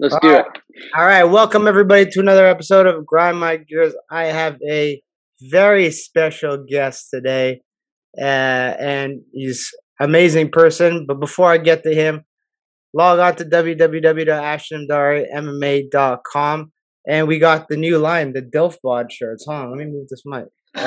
Let's do it. All right, welcome everybody to another episode of Grind My Gears. I have a very special guest today, uh, and he's amazing person. But before I get to him, log on to www.ashtonamdarimma.com, and we got the new line, the Dilfbod shirts. Hold on, let me move this mic.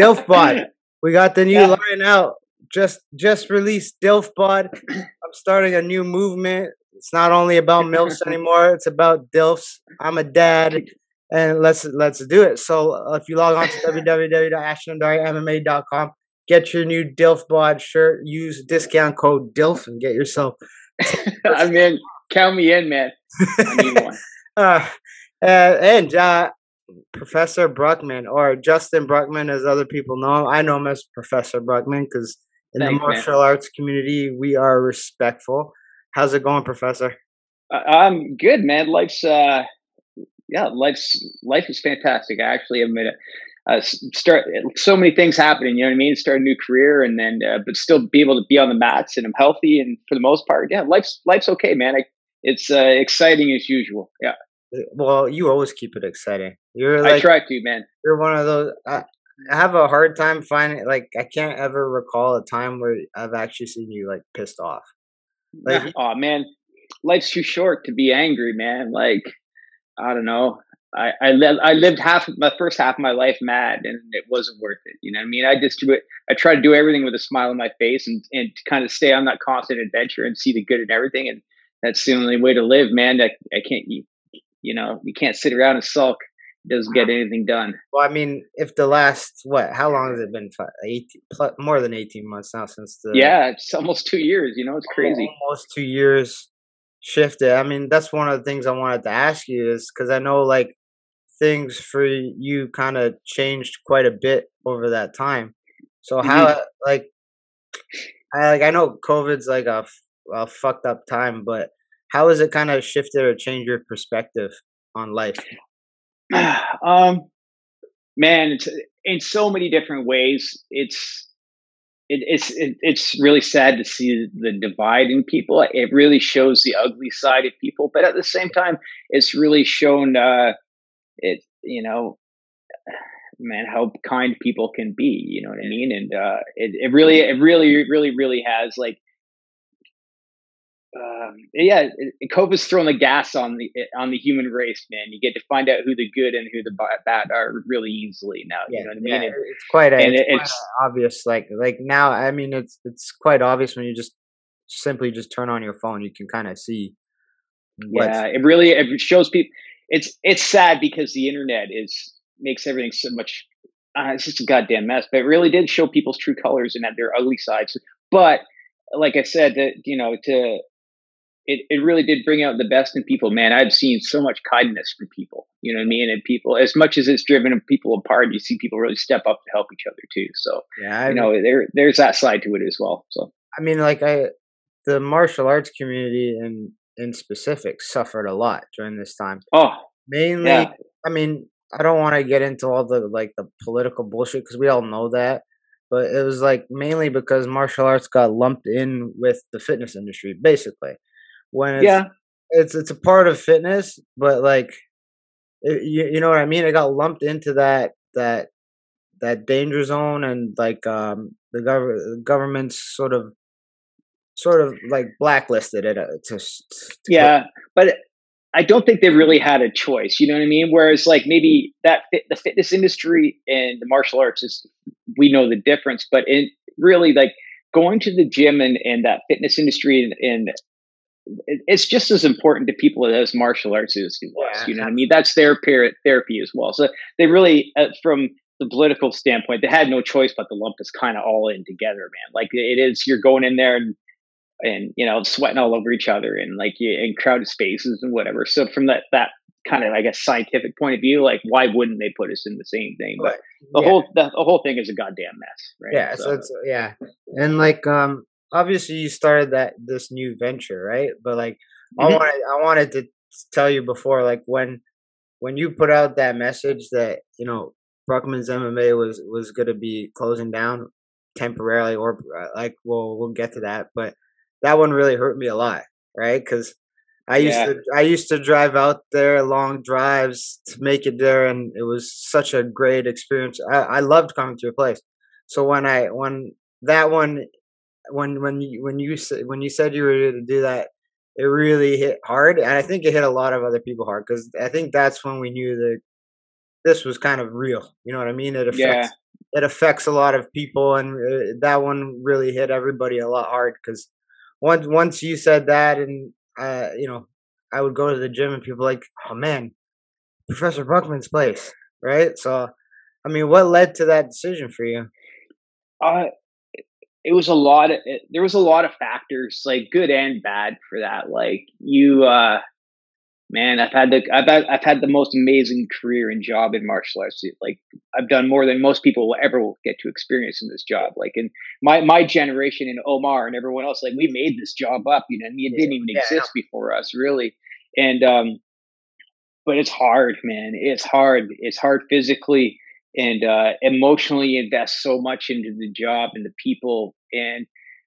Dilfbod. We got the new yeah. line out. Just just released Dilfbod. I'm starting a new movement. It's not only about milfs anymore. It's about dilfs. I'm a dad, and let's let's do it. So uh, if you log on to www.ashtonamdarimma.com, get your new Dilfbod shirt. Use discount code DILF and get yourself. I mean, count me in, man. I need one. uh, uh, and uh, Professor Bruckman, or Justin Bruckman, as other people know him. I know him as Professor Bruckman because in Thanks, the martial man. arts community, we are respectful. How's it going, Professor? I'm good, man. Life's uh, yeah, life's life is fantastic. I actually have made a uh, start so many things happening. You know what I mean? Start a new career, and then uh, but still be able to be on the mats, and I'm healthy, and for the most part, yeah, life's life's okay, man. I, it's uh, exciting as usual. Yeah. Well, you always keep it exciting. You're like, I try to, man. You're one of those. I, I have a hard time finding like I can't ever recall a time where I've actually seen you like pissed off. Like, oh man, life's too short to be angry, man. Like I don't know. I I, li- I lived half my first half of my life mad, and it wasn't worth it. You know what I mean? I just do it. I try to do everything with a smile on my face, and and kind of stay on that constant adventure and see the good in everything. And that's the only way to live, man. I I can't you you know you can't sit around and sulk. It doesn't get anything done. Well, I mean, if the last what? How long has it been? Eighteen, plus, more than eighteen months now since the. Yeah, it's almost two years. You know, it's crazy. Almost two years shifted. I mean, that's one of the things I wanted to ask you is because I know like things for you kind of changed quite a bit over that time. So how mm-hmm. like I like I know COVID's like a, a fucked up time, but how has it kind of shifted or changed your perspective on life? um, man, it's in so many different ways. It's it, it's it, it's really sad to see the divide in people. It really shows the ugly side of people, but at the same time, it's really shown uh, it. You know, man, how kind people can be. You know what I mean? And uh, it it really it really really really has like um, yeah, COVID's throwing the gas on the on the human race, man. You get to find out who the good and who the bad are really easily now. Yeah, you know what I mean? Yeah, and, it's quite, a, it's, it's quite obvious. Like like now, I mean, it's it's quite obvious when you just simply just turn on your phone, you can kind of see. Yeah, it really it shows people. It's it's sad because the internet is makes everything so much. Uh, it's just a goddamn mess. But it really did show people's true colors and at their ugly sides. But like I said, that you know to it, it really did bring out the best in people, man. I've seen so much kindness from people, you know what I mean? And people, as much as it's driven people apart, you see people really step up to help each other too. So, yeah, I you know, there, there's that side to it as well. So, I mean, like I, the martial arts community in, in specific suffered a lot during this time. Oh, mainly, yeah. I mean, I don't want to get into all the, like the political bullshit because we all know that but it was like mainly because martial arts got lumped in with the fitness industry basically when it's, yeah. it's it's a part of fitness but like it, you, you know what i mean? It got lumped into that that that danger zone and like um the government government's sort of sort of like blacklisted it uh, to, to yeah but i don't think they really had a choice you know what i mean? Whereas like maybe that fit, the fitness industry and the martial arts is we know the difference but it really like going to the gym and, and that fitness industry and, and it's just as important to people as martial arts is to us. Yeah. You know what I mean? That's their therapy as well. So they really, uh, from the political standpoint, they had no choice but to lump us kind of all in together, man. Like it is, you're going in there and and you know sweating all over each other and like in crowded spaces and whatever. So from that that kind of I guess scientific point of view, like why wouldn't they put us in the same thing? But the yeah. whole the, the, whole thing is a goddamn mess, right? Yeah. So, so it's yeah, and like um obviously you started that this new venture, right? But like mm-hmm. I wanted I wanted to tell you before, like when when you put out that message that you know Bruckman's MMA was was going to be closing down temporarily, or uh, like we'll we'll get to that, but that one really hurt me a lot, right? Because I used Yeah. to I used to drive out there long drives to make it there, and it was such a great experience. I, I loved coming to your place. So when I when that one when when you when you said when you said you were going to do that, it really hit hard, and I think it hit a lot of other people hard because I think that's when we knew that this was kind of real. You know what I mean? It Yeah. affects it affects a lot of people, and uh, that one really hit everybody a lot hard because once once you said that, and uh, you know, I would go to the gym, and people were like, oh man, Professor Buckman's place, right? So, I mean, what led to that decision for you? Uh, it was a lot of it, there was a lot of factors like good and bad for that like you uh man i've had the i've had, I've had the most amazing career and job in martial arts like i've done more than most people will ever will get to experience in this job like in my my generation and omar and everyone else like we made this job up you know I mean, it didn't even Yeah, exist before us really and um but it's hard man it's hard it's hard physically and uh, emotionally invest so much into the job and the people. And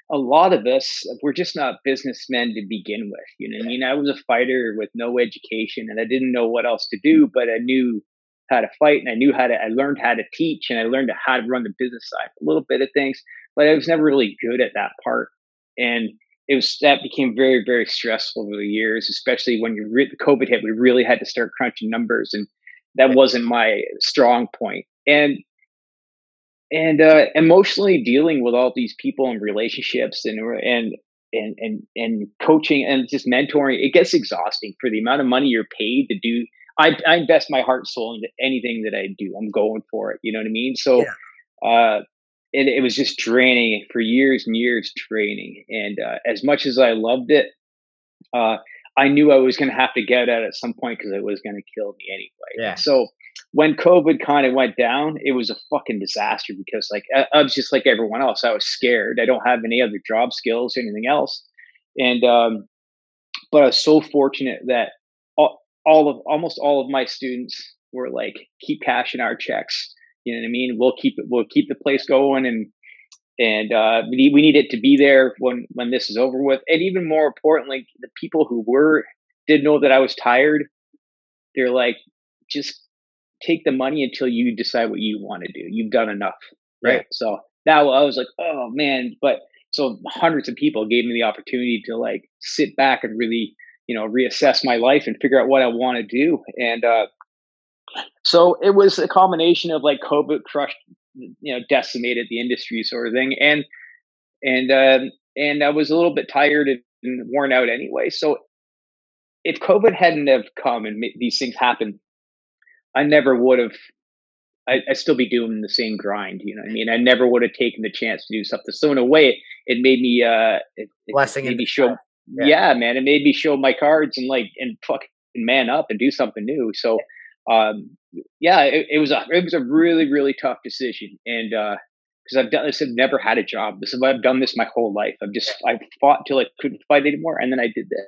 a lot of us, we're just not businessmen to begin with. You know, I mean, I was a fighter with no education, and I didn't know what else to do, but I knew how to fight, and I knew how to. I learned how to teach, and I learned how to run the business side, a little bit of things, but I was never really good at that part. And it was that became very, very stressful over the years, especially when you re- COVID hit. We really had to start crunching numbers, and that wasn't my strong point and and uh, emotionally dealing with all these people and relationships and and and and and coaching and just mentoring it gets exhausting for the amount of money you're paid to do I, I invest my heart and soul into anything that I do. I'm going for it. You know what I mean? So, uh, it, it was just draining for years and years training. And uh, as much as I loved it, uh, I knew I was going to have to get out at some point because it was going to kill me anyway. Yeah. So when COVID kind of went down, it was a fucking disaster because like I, I was just like everyone else. I was scared. I don't have any other job skills or anything else. And um, but I was so fortunate that all, all of almost all of my students were like, keep cashing our checks. You know what I mean? We'll keep it. We'll keep the place going, and and uh, we need we need it to be there when when this is over with. And even more importantly, the people who were did know that I was tired. They're like, just take the money until you decide what you want to do. You've done enough, right? Yeah. So now I was like, oh man, but so hundreds of people gave me the opportunity to like sit back and really, you know, reassess my life and figure out what I want to do. And uh, so it was a combination of like COVID crushed, you know, decimated the industry sort of thing, and and uh, and I was a little bit tired and worn out anyway. So if COVID hadn't have come and these things happened, I never would have. I, I'd still be doing the same grind. You know what I mean? I never would have taken the chance to do something. So in a way, it, it made me. uh it, it Blessing in made me show. Yeah. Yeah. man, it made me show my cards and like and fucking man up and do something new. So, um, yeah, it, it was a it was a really really tough decision, and uh because I've done this, I've never had a job. This is why I've done this my whole life. I've just I fought till I couldn't fight anymore, and then I did this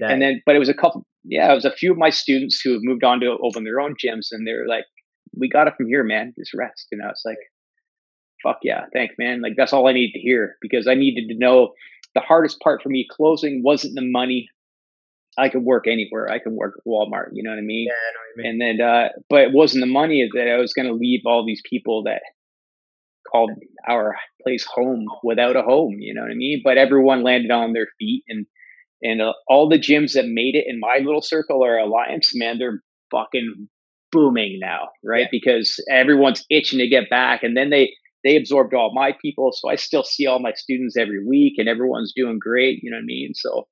That. and then but it was a couple yeah it was a few of my students who have moved on to open their own gyms and they're like we got it from here man. Just rest you know? It's like fuck yeah. Thanks man. Like that's all i needed to hear because i needed to know. The hardest part for me closing wasn't the money. I could work anywhere. I could work at walmart you know what i mean? Yeah, I know what you mean. and then uh but it wasn't the money that i was going to leave all these people that called our place home without a home you know what i mean? But everyone landed on their feet and and uh, all the gyms that made it in my little circle or alliance man they're fucking booming now right Yeah. because everyone's itching to get back and then they they absorbed all my people so i still see all my students every week and everyone's doing great you know what i mean so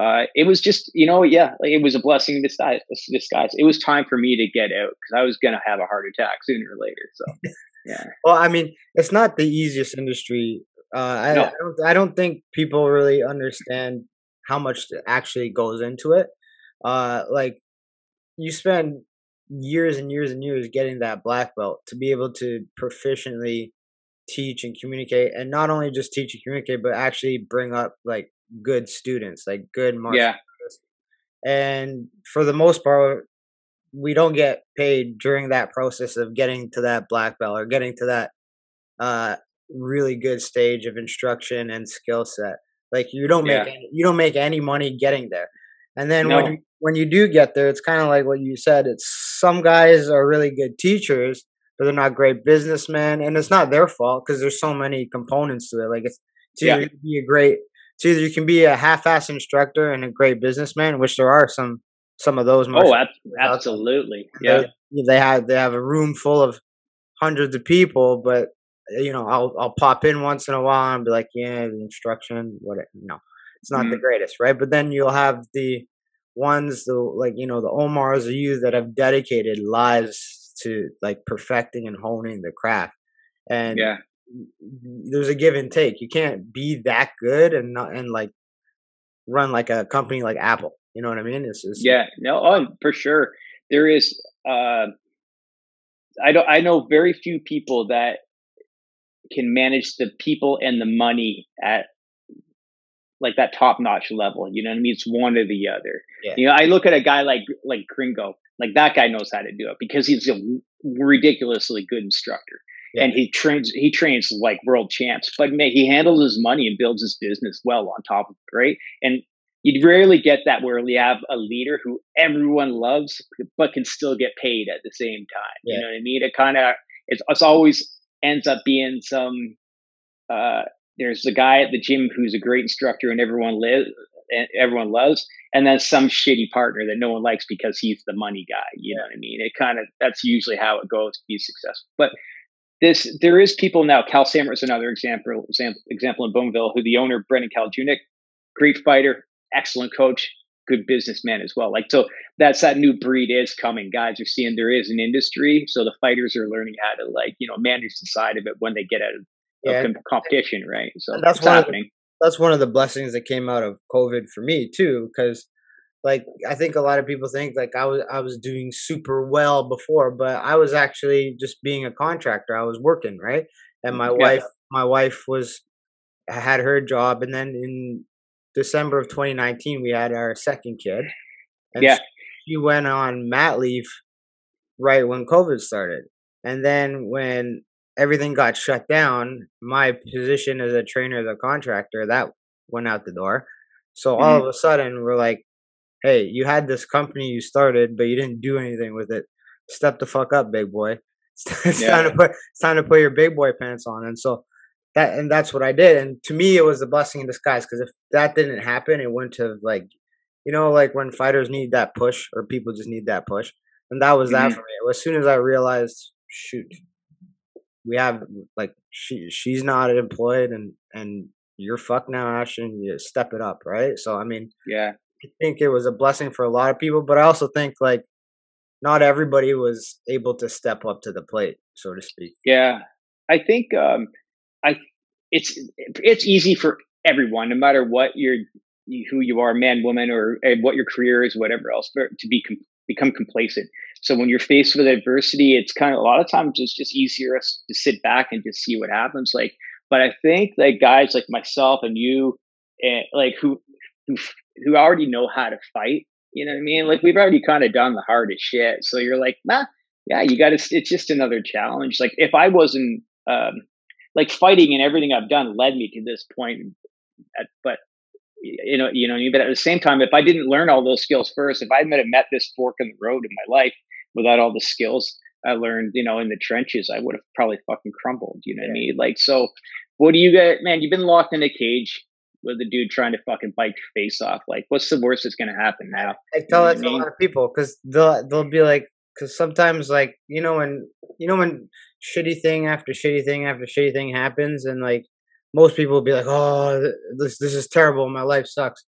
uh, it was just you know yeah like it was a blessing in disguise disguise it was time for me to get out because i was gonna have a heart attack sooner or later so yeah Well, I mean, it's not the easiest industry. Uh, I, No. I don't. I don't think people really understand how much actually goes into it. Uh, like you spend years and years and years getting that black belt to be able to proficiently teach and communicate, and not only just teach and communicate, but actually bring up like good students, like good martial yeah. and for the most part we don't get paid during that process of getting to that black belt or getting to that uh really good stage of instruction and skill set like you don't make Yeah. any, you don't make any money getting there And then No. when you, when you do get there, it's kind of like what you said. It's some guys are really good teachers, but they're not great businessmen, and it's not their fault because there's so many components to it. Like it's, it's Yeah. either you can be a great, it's either you can be a half-ass instructor and a great businessman, which there are some some of those. Oh, ab- absolutely. They- Yeah. they have they have a room full of hundreds of people, but you know, I'll I'll pop in once in a while and be like, yeah, the instruction, what? No, it's not the Mhm. greatest, right? But then you'll have the ones, the like you know, the Omars of you that have dedicated lives to like perfecting and honing the craft, and Yeah. there's a give and take. You can't be that good and not and like run like a company like Apple. You know what I mean? It's just Yeah. No, oh, for sure. There is uh I don't I know very few people that can manage the people and the money at like that top notch level. You know what I mean? It's one or the other. Yeah. You know, I look at a guy like like Gringo, like that guy knows how to do it because he's a ridiculously good instructor. Yeah. And he trains he trains like world champs, but man, he handles his money and builds his business well on top of it, right? And you'd rarely get that where you have a leader who everyone loves but can still get paid at the same time. Yeah. You know what I mean? It kind of it's, it's always ends up being some uh there's the guy at the gym who's a great instructor and everyone lives everyone loves and then some shitty partner that no one likes because he's the money guy you know what i mean? It kind of that's usually how it goes to be successful. But this there is people now cal Sammer is another example example in Bowmanville who the owner brendan kaljunic great fighter excellent coach good businessman as well like so that's that new breed is coming guys are seeing there is an industry so the fighters are learning how to like you know manage the side of it when they get out of Yeah, of com- competition, right? So that's one of the- happening. that's one of the blessings that came out of COVID for me too, because like I think a lot of people think like I was I was doing super well before, but I was actually just being a contractor. I was working right, and my Yeah. wife my wife was had her job, and then in December of 2019 we had our second kid, and Yeah. she went on mat leave right when COVID started, and then when everything got shut down, my position as a trainer, as a contractor, that went out the door. So all of mm-hmm. a sudden, we're like, "Hey, you had this company you started, but you didn't do anything with it. Step the fuck up, big boy. It's time to put it's time to put your big boy pants on." And so that and that's what I did. And to me, it was a blessing in disguise because if that didn't happen, it wouldn't have like, you know, like when fighters need that push or people just need that push. And that was that Mhm. for me. As soon as I realized, shoot, we have like she she's not employed and and you're fucked now, Ashton. You step it up, right? So I mean, Yeah, I think it was a blessing for a lot of people, but I also think like not everybody was able to step up to the plate, so to speak. yeah. I think um, I it's it's easy for everyone, no matter what you're who you are, man, woman, or what your career is, whatever else, for, to be com- become complacent. So when you're faced with adversity, it's kind of a lot of times it's just easier to sit back and just see what happens. Like, but I think like guys like myself and you, and like who who who already know how to fight. You know what I mean? Like we've already kind of done the hardest shit. So you're like, nah, yeah, you got to. It's just another challenge. Like if I wasn't um, like fighting and everything I've done led me to this point, but you know, you know, but at the same time, if I didn't learn all those skills first, if I had met this fork in the road in my life without all the skills I learned, you know, in the trenches, I would have probably fucking crumbled. You know what I mean? Like, so what do you get, man? You've been locked in a cage with a dude trying to fucking bite your face off. Like, what's the worst that's going to happen now? I tell know that to I a lot of people because they'll they'll be like, because sometimes like you know when you know when shitty thing after shitty thing after shitty thing happens, and like most people will be like, oh, this this is terrible, my life sucks.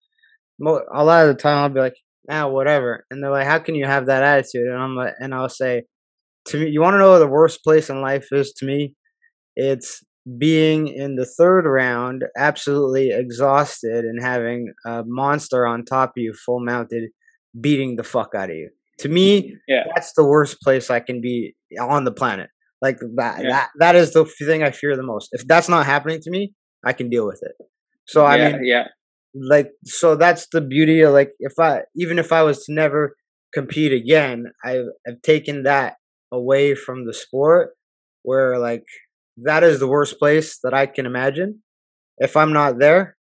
Mo- a lot of the time, I'll be like, ah, whatever, and they're like, how can you have that attitude? And I'm like, and I'll say, to me, you want to know what the worst place in life is to me? It's being in the third round, absolutely exhausted, and having a monster on top of you, full mounted, beating the fuck out of you. To me, Yeah. that's the worst place I can be on the planet. Like that, Yeah. that that is the thing I fear the most. If that's not happening to me, I can deal with it. So I yeah, mean, yeah, like so that's the beauty of like if i even if i was to never compete again i've, I've taken that away from the sport where like that is the worst place that i can imagine if i'm not there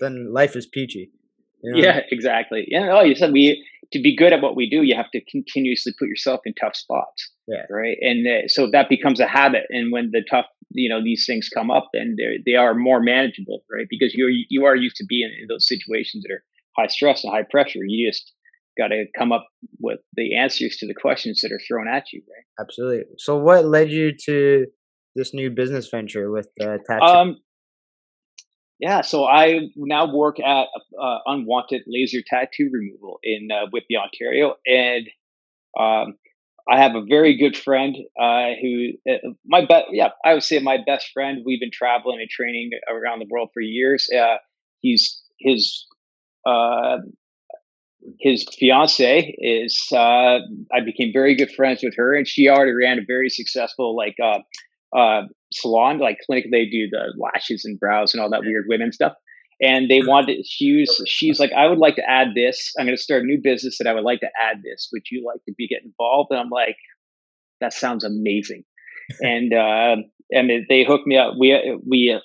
then life is peachy You know? Yeah, exactly. Yeah. Oh, you said we to be good at what we do, you have to continuously put yourself in tough spots. Yeah. Right. And uh, so that becomes a habit. And when the tough, you know, these things come up, then they they are more manageable, right? Because you're you are used to being in those situations that are high stress and high pressure. You just got to come up with the answers to the questions that are thrown at you, right? Absolutely. So, what led you to this new business venture with uh, tattoo? Um, yeah, so I now work at uh, Unwanted Laser Tattoo Removal in uh, Whitby, Ontario, and um, I have a very good friend uh, who uh, my best. Yeah, I would say my best friend. We've been traveling and training around the world for years. Uh, he's his uh, his fiance is. Uh, I became very good friends with her, and she already ran a very successful like uh, salon, like clinic. They do the lashes and brows and all that weird women stuff. And they wanted, she was, she's like, I would like to add this. I'm going to start a new business that I would like to add this. Would you like to be get involved? And I'm like, that sounds amazing. and, uh, and they hooked me up. We, we,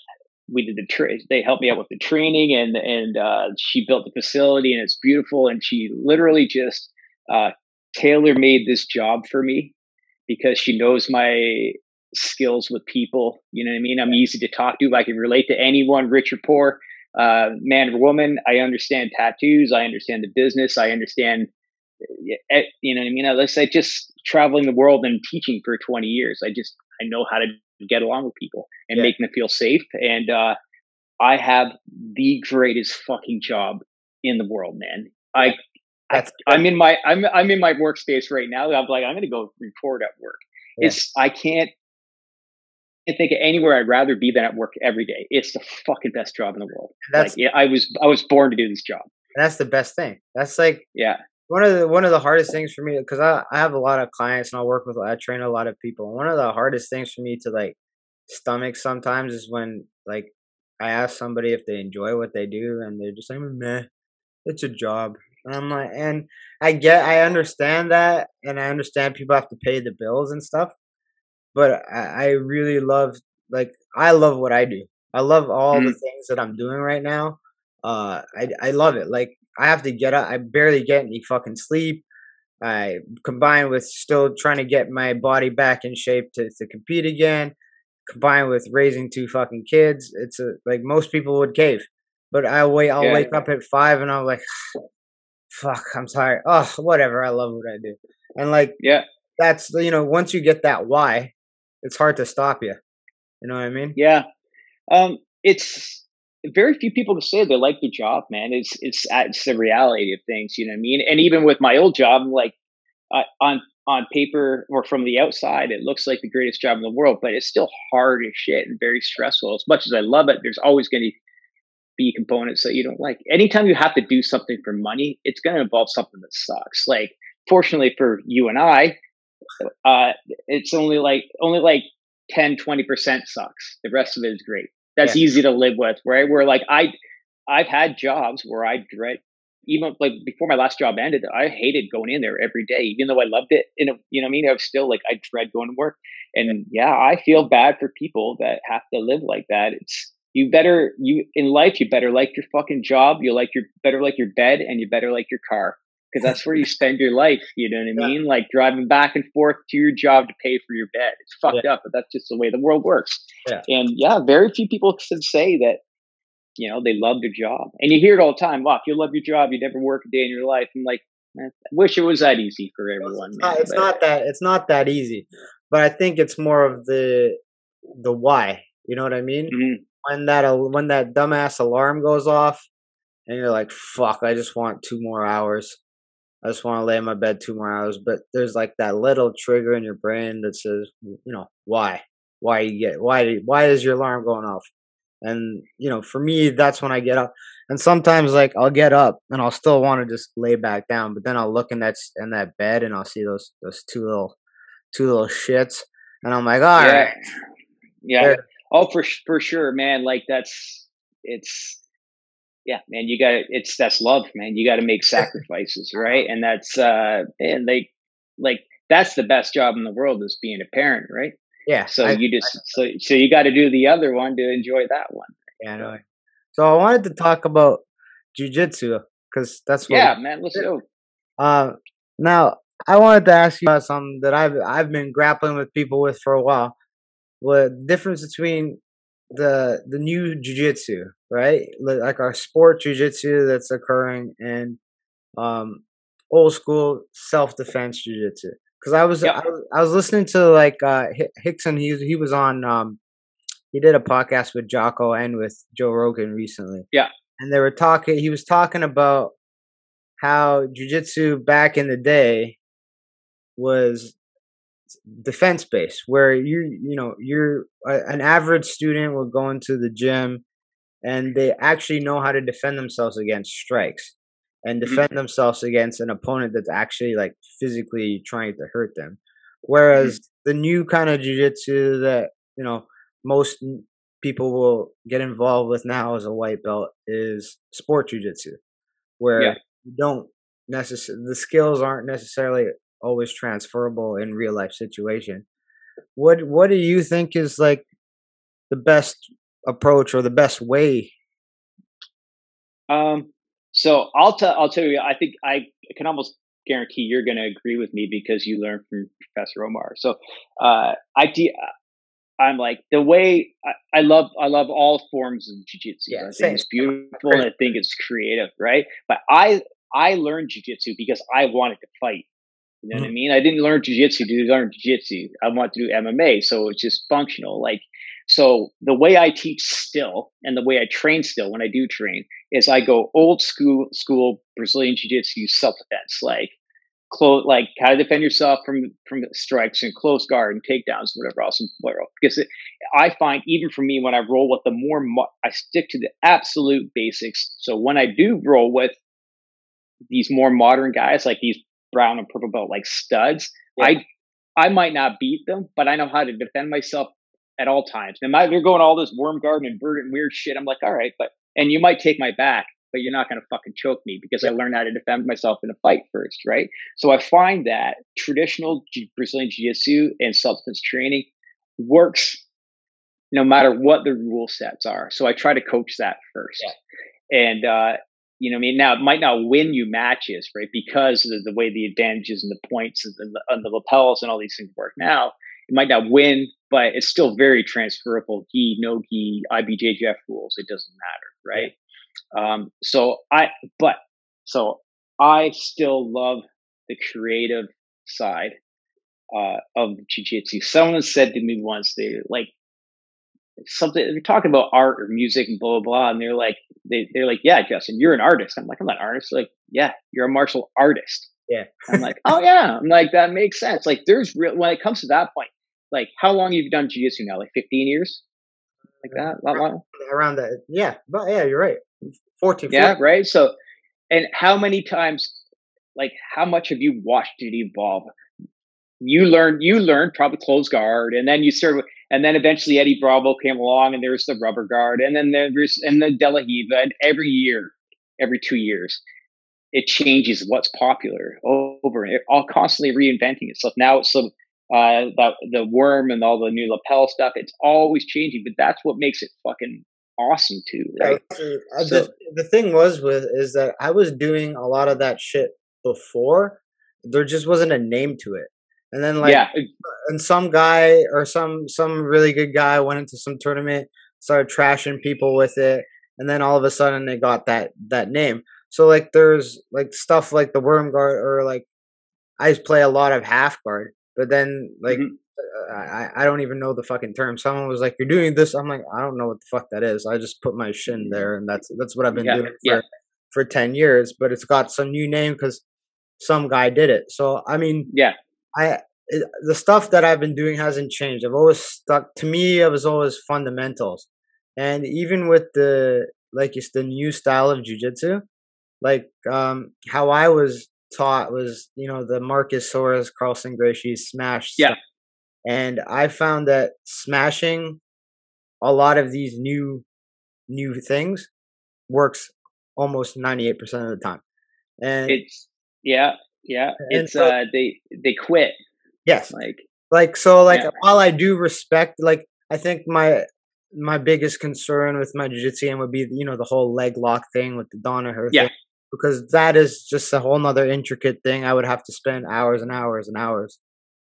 we did the tra- they helped me out with the training and, and, uh, she built the facility and it's beautiful. And she literally just, uh, tailor made this job for me because she knows my skills with people. You know what I mean? I'm easy to talk to. I can relate to anyone, rich or poor, uh, man or woman. I understand tattoos. I understand the business. I understand, eh, you know what I mean? Let's say just traveling the world and teaching for 20 years. I just, I know how to get along with people and yeah. make them feel safe. And, uh, I have the greatest fucking job in the world, man. I, I I'm in my I'm I'm in my workspace right now. I'm like I'm going to go record at work. Yeah. It's I can't can't think of anywhere I'd rather be than at work every day. It's the fucking best job in the world. That's like, yeah, I was I was born to do this job. that's the best thing. That's like yeah one of the one of the hardest things for me because I, I have a lot of clients and I work with I train a lot of people. One of the hardest things for me to like stomach sometimes is when like I ask somebody if they enjoy what they do and they're just like meh, it's a job. And I'm like, and I get, I understand that, and I understand people have to pay the bills and stuff but I, I really love like I love what I do. I love all mm-hmm. the things that I'm doing right now. Uh, I I love it. Like I have to get up. I barely get any fucking sleep. I combined with still trying to get my body back in shape to, to compete again. Combined with raising two fucking kids, it's a, like most people would cave. But I wait. I'll yeah. wake up at five and I'm like, fuck, I'm tired. Oh, whatever. I love what I do. And like, yeah, that's you know, once you get that why, it's hard to stop you. You know what I mean? Yeah. Um, it's very few people to say they like the job, man. It's it's it's the reality of things. You know what I mean? And even with my old job, like uh, on on paper or from the outside, it looks like the greatest job in the world, but it's still hard as shit and very stressful. As much as I love it, there's always going to be components that you don't like. Anytime you have to do something for money, it's going to involve something that sucks. Like, fortunately for you and I, uh, it's only like only like 10 20% sucks. The rest of it is great. That's yeah. easy to live with right? Where like i i've had jobs where i dread even like before my last job ended i hated going in there every day even though i loved it in a, you know what i mean? I was still like i dread going to work. And yeah i feel bad for people that have to live like that. It's you better you in life you better like your fucking job you like your better like your bed and you better like your car because that's where you spend your life. You know what I mean? Like driving back and forth to your job to pay for your bed. It's fucked yeah. up, but that's just the way the world works. Yeah. And yeah, very few people can say that, you know, they love their job. And you hear it all the time. Wow, if you love your job, you never work a day in your life. I'm like, I wish it was that easy for everyone. It's, not, it's not that it's not that easy. But I think it's more of the the why. You know what I mean? Mm-hmm. When that when that dumbass alarm goes off and you're like, fuck, I just want two more hours I just want to lay in my bed two more hours. But there's like that little trigger in your brain that says, you know, why? Why you get why why is your alarm going off? And you know, for me, that's when I get up. And sometimes, like I'll get up and I'll still want to just lay back down, but then I'll look in that in that bed and I'll see those those two little two little shits, and I'm like, all yeah. right, yeah. They're, oh, for for sure, man. Like that's it's yeah, man, you got to, it's, that's love, man. You got to make sacrifices, right? And that's, uh, and they, like, that's the best job in the world is being a parent, right? Yeah. So I, you just, I, so, so you got to do the other one to enjoy that one. Yeah, I know. So I wanted to talk about jujitsu because that's what. Yeah, man, let's go. Uh, now I wanted to ask you about something that I've I've been grappling with people with for a while. What difference between the the new jujitsu, right? Like our sport jujitsu that's occurring and um old school self defense jujitsu. Because I was, yep. I was I was listening to like uh Rickson. He he was on um he did a podcast with Jocko and with Joe Rogan recently. Yeah, and they were talking. He was talking about how jujitsu back in the day was defense base where you you know you're an average student will go into the gym and they actually know how to defend themselves against strikes and mm-hmm. defend mm-hmm. themselves against an opponent that's actually like physically trying to hurt them whereas mm-hmm. the new kind of jiu-jitsu that you know most people will get involved with now as a white belt is sport jiu-jitsu where yeah. you don't necessarily the skills aren't necessarily always transferable in real life situation. What what do you think is like the best approach or the best way? Um so I'll tell I'll tell you I think I can almost guarantee you're going to agree with me because you learned from Professor Omar. So uh I I'm like the way I, I, love I love all forms of jiu-jitsu. Yeah, I think same. it's beautiful and I think it's creative, right? But I I learned jiu-jitsu because I wanted to fight. You know mm-hmm. what I mm-hmm. mean? I didn't learn jujitsu to learn jujitsu. I want to do MMA, so it's just functional. Like so, the way I teach still, and the way I train still when I do train, is I go old school school Brazilian jiu-jitsu self defense, like close, like how to defend yourself from from strikes and close guard and takedowns, whatever else, whatever. Because it, I find even for me when I roll with the more mo- I stick to the absolute basics. So when I do roll with these more modern guys, like these brown and purple belt like studs. Yeah. I I might not beat them, but I know how to defend myself at all times. And they're going all this worm guard and invert and weird shit. I'm like, all right, but and you might take my back, but you're not going to fucking choke me because I learned how to defend myself in a fight first, right? So I find that traditional G- Brazilian jiu-jitsu and substance training works no matter what the rule sets are. So I try to coach that first. Yeah. And uh, you know, I mean, now it might not win you matches, right? Because of the way the advantages and the points and the, and the lapels and all these things work now. It might not win, but it's still very transferable. Gi, no gi, IBJJF rules. It doesn't matter, right? Um, so I, but so I still love the creative side uh, of jiu-jitsu. Someone said to me once, they like, something they're talking about art or music and blah blah blah and they're like they, they're like yeah justin you're an artist. I'm like i'm not an artist. They're like yeah you're a martial artist. Yeah. I'm like oh yeah. I'm like that makes sense. Like there's real when it comes to that point like how long have you done jiu-jitsu now? Like 15 years? Like uh, that? Around, around that yeah. But yeah you're right. 14 yeah right? So and how many times like how much have you watched it evolve? You learned you learned probably close guard and then you started and then eventually Eddie Bravo came along, and there's the rubber guard, and then there's and the De La Riva, and every year, every two years, it changes what's popular over it, all constantly reinventing itself. Now it's some uh, the the worm and all the new lapel stuff. It's always changing, but that's what makes it fucking awesome too. Right? Uh, so, the, the thing was with is that I was doing a lot of that shit before. There just wasn't a name to it. And then like yeah. and some guy or some some really good guy went into some tournament, started trashing people with it, and then all of a sudden they got that that name. So like there's like stuff like the worm guard or like I play a lot of half guard, but then like mm-hmm. I I don't even know the fucking term. Someone was like, "You're doing this." I'm like, I don't know what the fuck that is. I just put my shin mm-hmm. there, and that's that's what I've been yeah, doing for yeah. for ten years. But it's got some new name because some guy did it. So I mean, yeah, I it, the stuff that I've been doing hasn't changed. I've always stuck to me. It was always fundamentals, and even with the like it's the new style of jujitsu, like um how I was taught was you know the Marcus Soares, Carlson Gracie smash. Yeah, stuff. and I found that smashing a lot of these new new things works almost 98% of the time and it's yeah yeah it's so, uh they they quit Yes. Like like so like yeah. while I do respect like I think my my biggest concern with my jiu-jitsu would be you know the whole leg lock thing with the Danaher yeah. Thing. because that is just a whole nother intricate thing. I would have to spend hours and hours and hours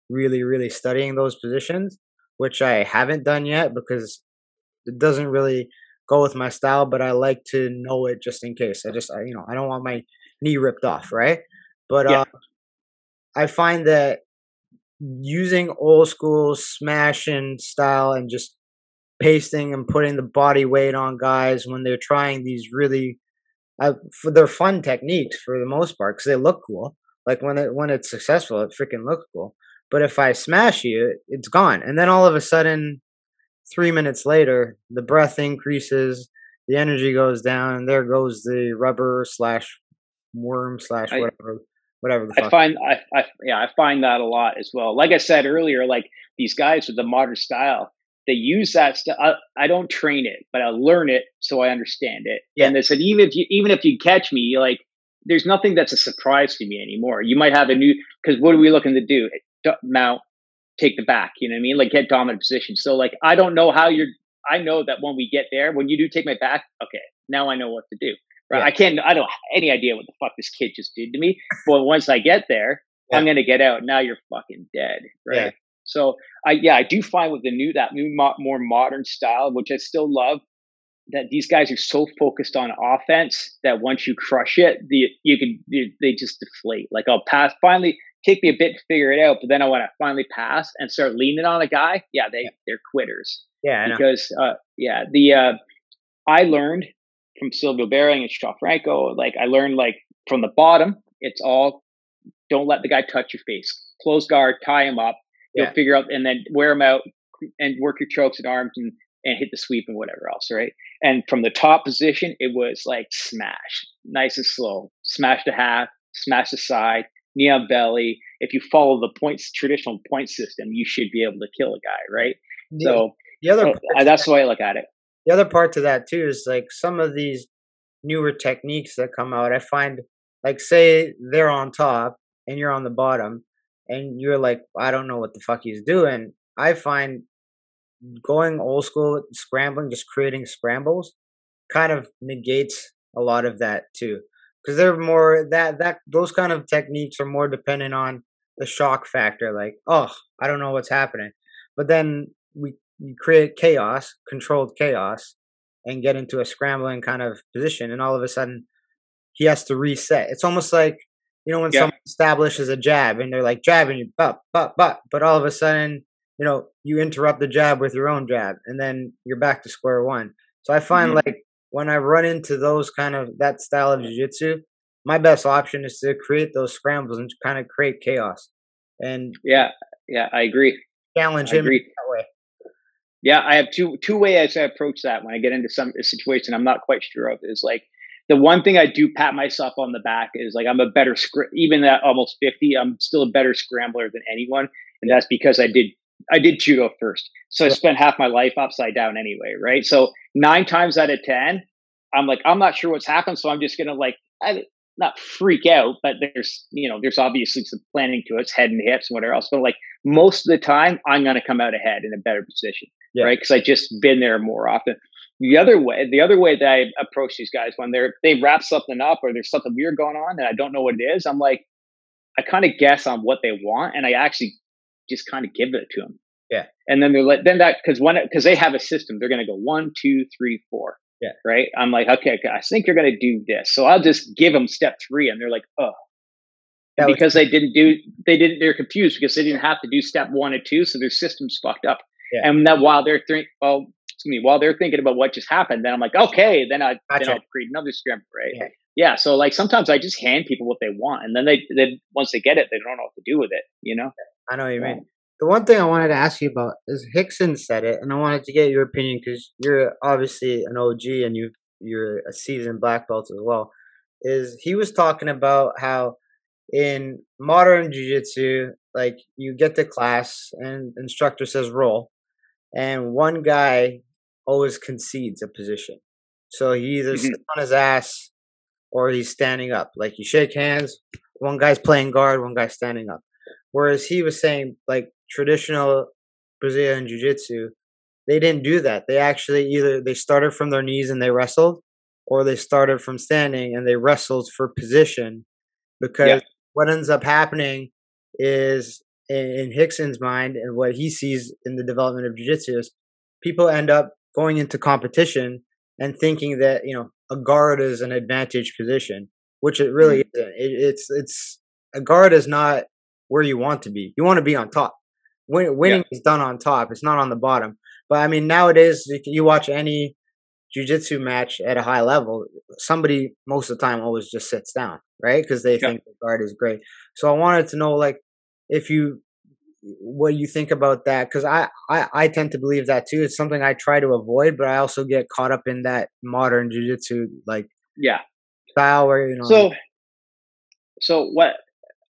really, really studying those positions, which I haven't done yet because it doesn't really go with my style, but I like to know it just in case. I just, I, you know, I don't want my knee ripped off, right? But yeah. uh, I find that using old school smashing style and just pasting and putting the body weight on guys when they're trying these really uh, for their fun techniques for the most part because they look cool. Like when it when it's successful, it freaking looks cool. But if I smash you, it's gone. And then all of a sudden, three minutes later, the breath increases, the energy goes down, and there goes the rubber slash worm slash whatever. I, whatever I find I, I yeah I find that a lot as well. Like I said earlier, like these guys with the modern style, they use that stuff. I, I, don't train it, but I learn it so I understand it. Yeah. And they said even if you even if you catch me, like there's nothing that's a surprise to me anymore. You might have a new because what are we looking to do? Mount, take the back. You know what I mean? Like get dominant position. So like I don't know how you're. I know that when we get there, when you do take my back, okay, now I know what to do. Right? Yeah. I can't. I don't have any idea what the fuck this kid just did to me. But once I get there, yeah. I'm gonna get out. Now you're fucking dead. Right. Yeah. So I yeah I do find with the new that new mo- more modern style, which I still love, that these guys are so focused on offense that once you crush it, the you can you, they just deflate. Like I'll pass finally take me a bit to figure it out, but then I want to finally pass and start leaning on a guy. Yeah, they they're quitters. Yeah, because uh, yeah the uh, I learned from Silvio Behring and Shaw Franco. Like I learned like from the bottom, it's all don't let the guy touch your face. Close guard, tie him up, You'll figure out and then wear them out and work your chokes and arms and, and hit the sweep and whatever else, right? And from the top position, it was like smash, nice and slow, smash the half, smash the side, knee on belly. If you follow the points traditional point system, you should be able to kill a guy, right? The, so the other uh, that's the way I look at it. The other part to that too is like some of these newer techniques that come out. I find like say they're on top and you're on the bottom and you're like, I don't know what the fuck he's doing. I find going old school scrambling, just creating scrambles, kind of negates a lot of that too, because they're more that that those kind of techniques are more dependent on the shock factor. Like, oh, I don't know what's happening, but then we, we create chaos, controlled chaos, and get into a scrambling kind of position, and all of a sudden he has to reset. It's almost like you know, when yeah. someone establishes a jab and they're like jabbing you, but, but, but, but all of a sudden, you know, you interrupt the jab with your own jab and then you're back to square one. So I find mm-hmm. like when I run into those kind of that style of jiu-jitsu, my best option is to create those scrambles and kind of create chaos. And yeah, yeah, I agree. Challenge I him agree. that way. Yeah, I have two two ways I approach that when I get into some situation I'm not quite sure of is like the one thing I do pat myself on the back is like I'm a better script even at almost 50 I'm still a better scrambler than anyone and that's because I did I did judo first. So I spent half my life upside down anyway right? So 9 times out of 10 I'm like I'm not sure what's happened so I'm just going to like I, not freak out but there's you know there's obviously some planning to it it's head and hips and whatever else but like most of the time I'm going to come out ahead in a better position yeah. right because I just been there more often the other way, the other way that I approach these guys when they're they wrap something up or there's something weird going on and I don't know what it is, I'm like, I kind of guess on what they want and I actually just kind of give it to them. Yeah. And then they're like, then that because when because they have a system, they're going to go one, two, three, four. Yeah. Right. I'm like, okay, okay I think you're going to do this, so I'll just give them step three, and they're like, oh. Because they didn't do, they didn't, they're confused because they didn't have to do step one and two, so their system's fucked up. Yeah. And that while they're thinking, well, excuse me while they're thinking about what just happened, then I'm like, okay, then I gotcha. then I'll create another script, right? Yeah. yeah. So like sometimes I just hand people what they want, and then they then once they get it, they don't know what to do with it. You know. I know what you yeah. mean. The one thing I wanted to ask you about is Rickson said it, and I wanted to get your opinion because you're obviously an OG and you you're a seasoned black belt as well. Is he was talking about how in modern jiu-jitsu like you get to class and instructor says roll and one guy always concedes a position. So he either mm-hmm. sits on his ass or he's standing up. Like you shake hands, one guy's playing guard, one guy's standing up. Whereas he was saying, like traditional Brazilian Jiu Jitsu, they didn't do that. They actually either they started from their knees and they wrestled, or they started from standing and they wrestled for position because yeah. what ends up happening is in Rickson's mind and what he sees in the development of jiu-jitsu is people end up going into competition and thinking that you know a guard is an advantage position which it really mm-hmm. isn't. It, it's it's a guard is not where you want to be. You want to be on top. Win, winning yeah. is done on top. It's not on the bottom. But i mean nowadays you watch any jiu-jitsu match at a high level somebody most of the time always just sits down right? Because they yeah. think the guard is great. So i wanted to know like if you what you think about that because I, I i tend to believe that too it's something i try to avoid but i also get caught up in that modern jiu-jitsu like yeah. style where you know so so what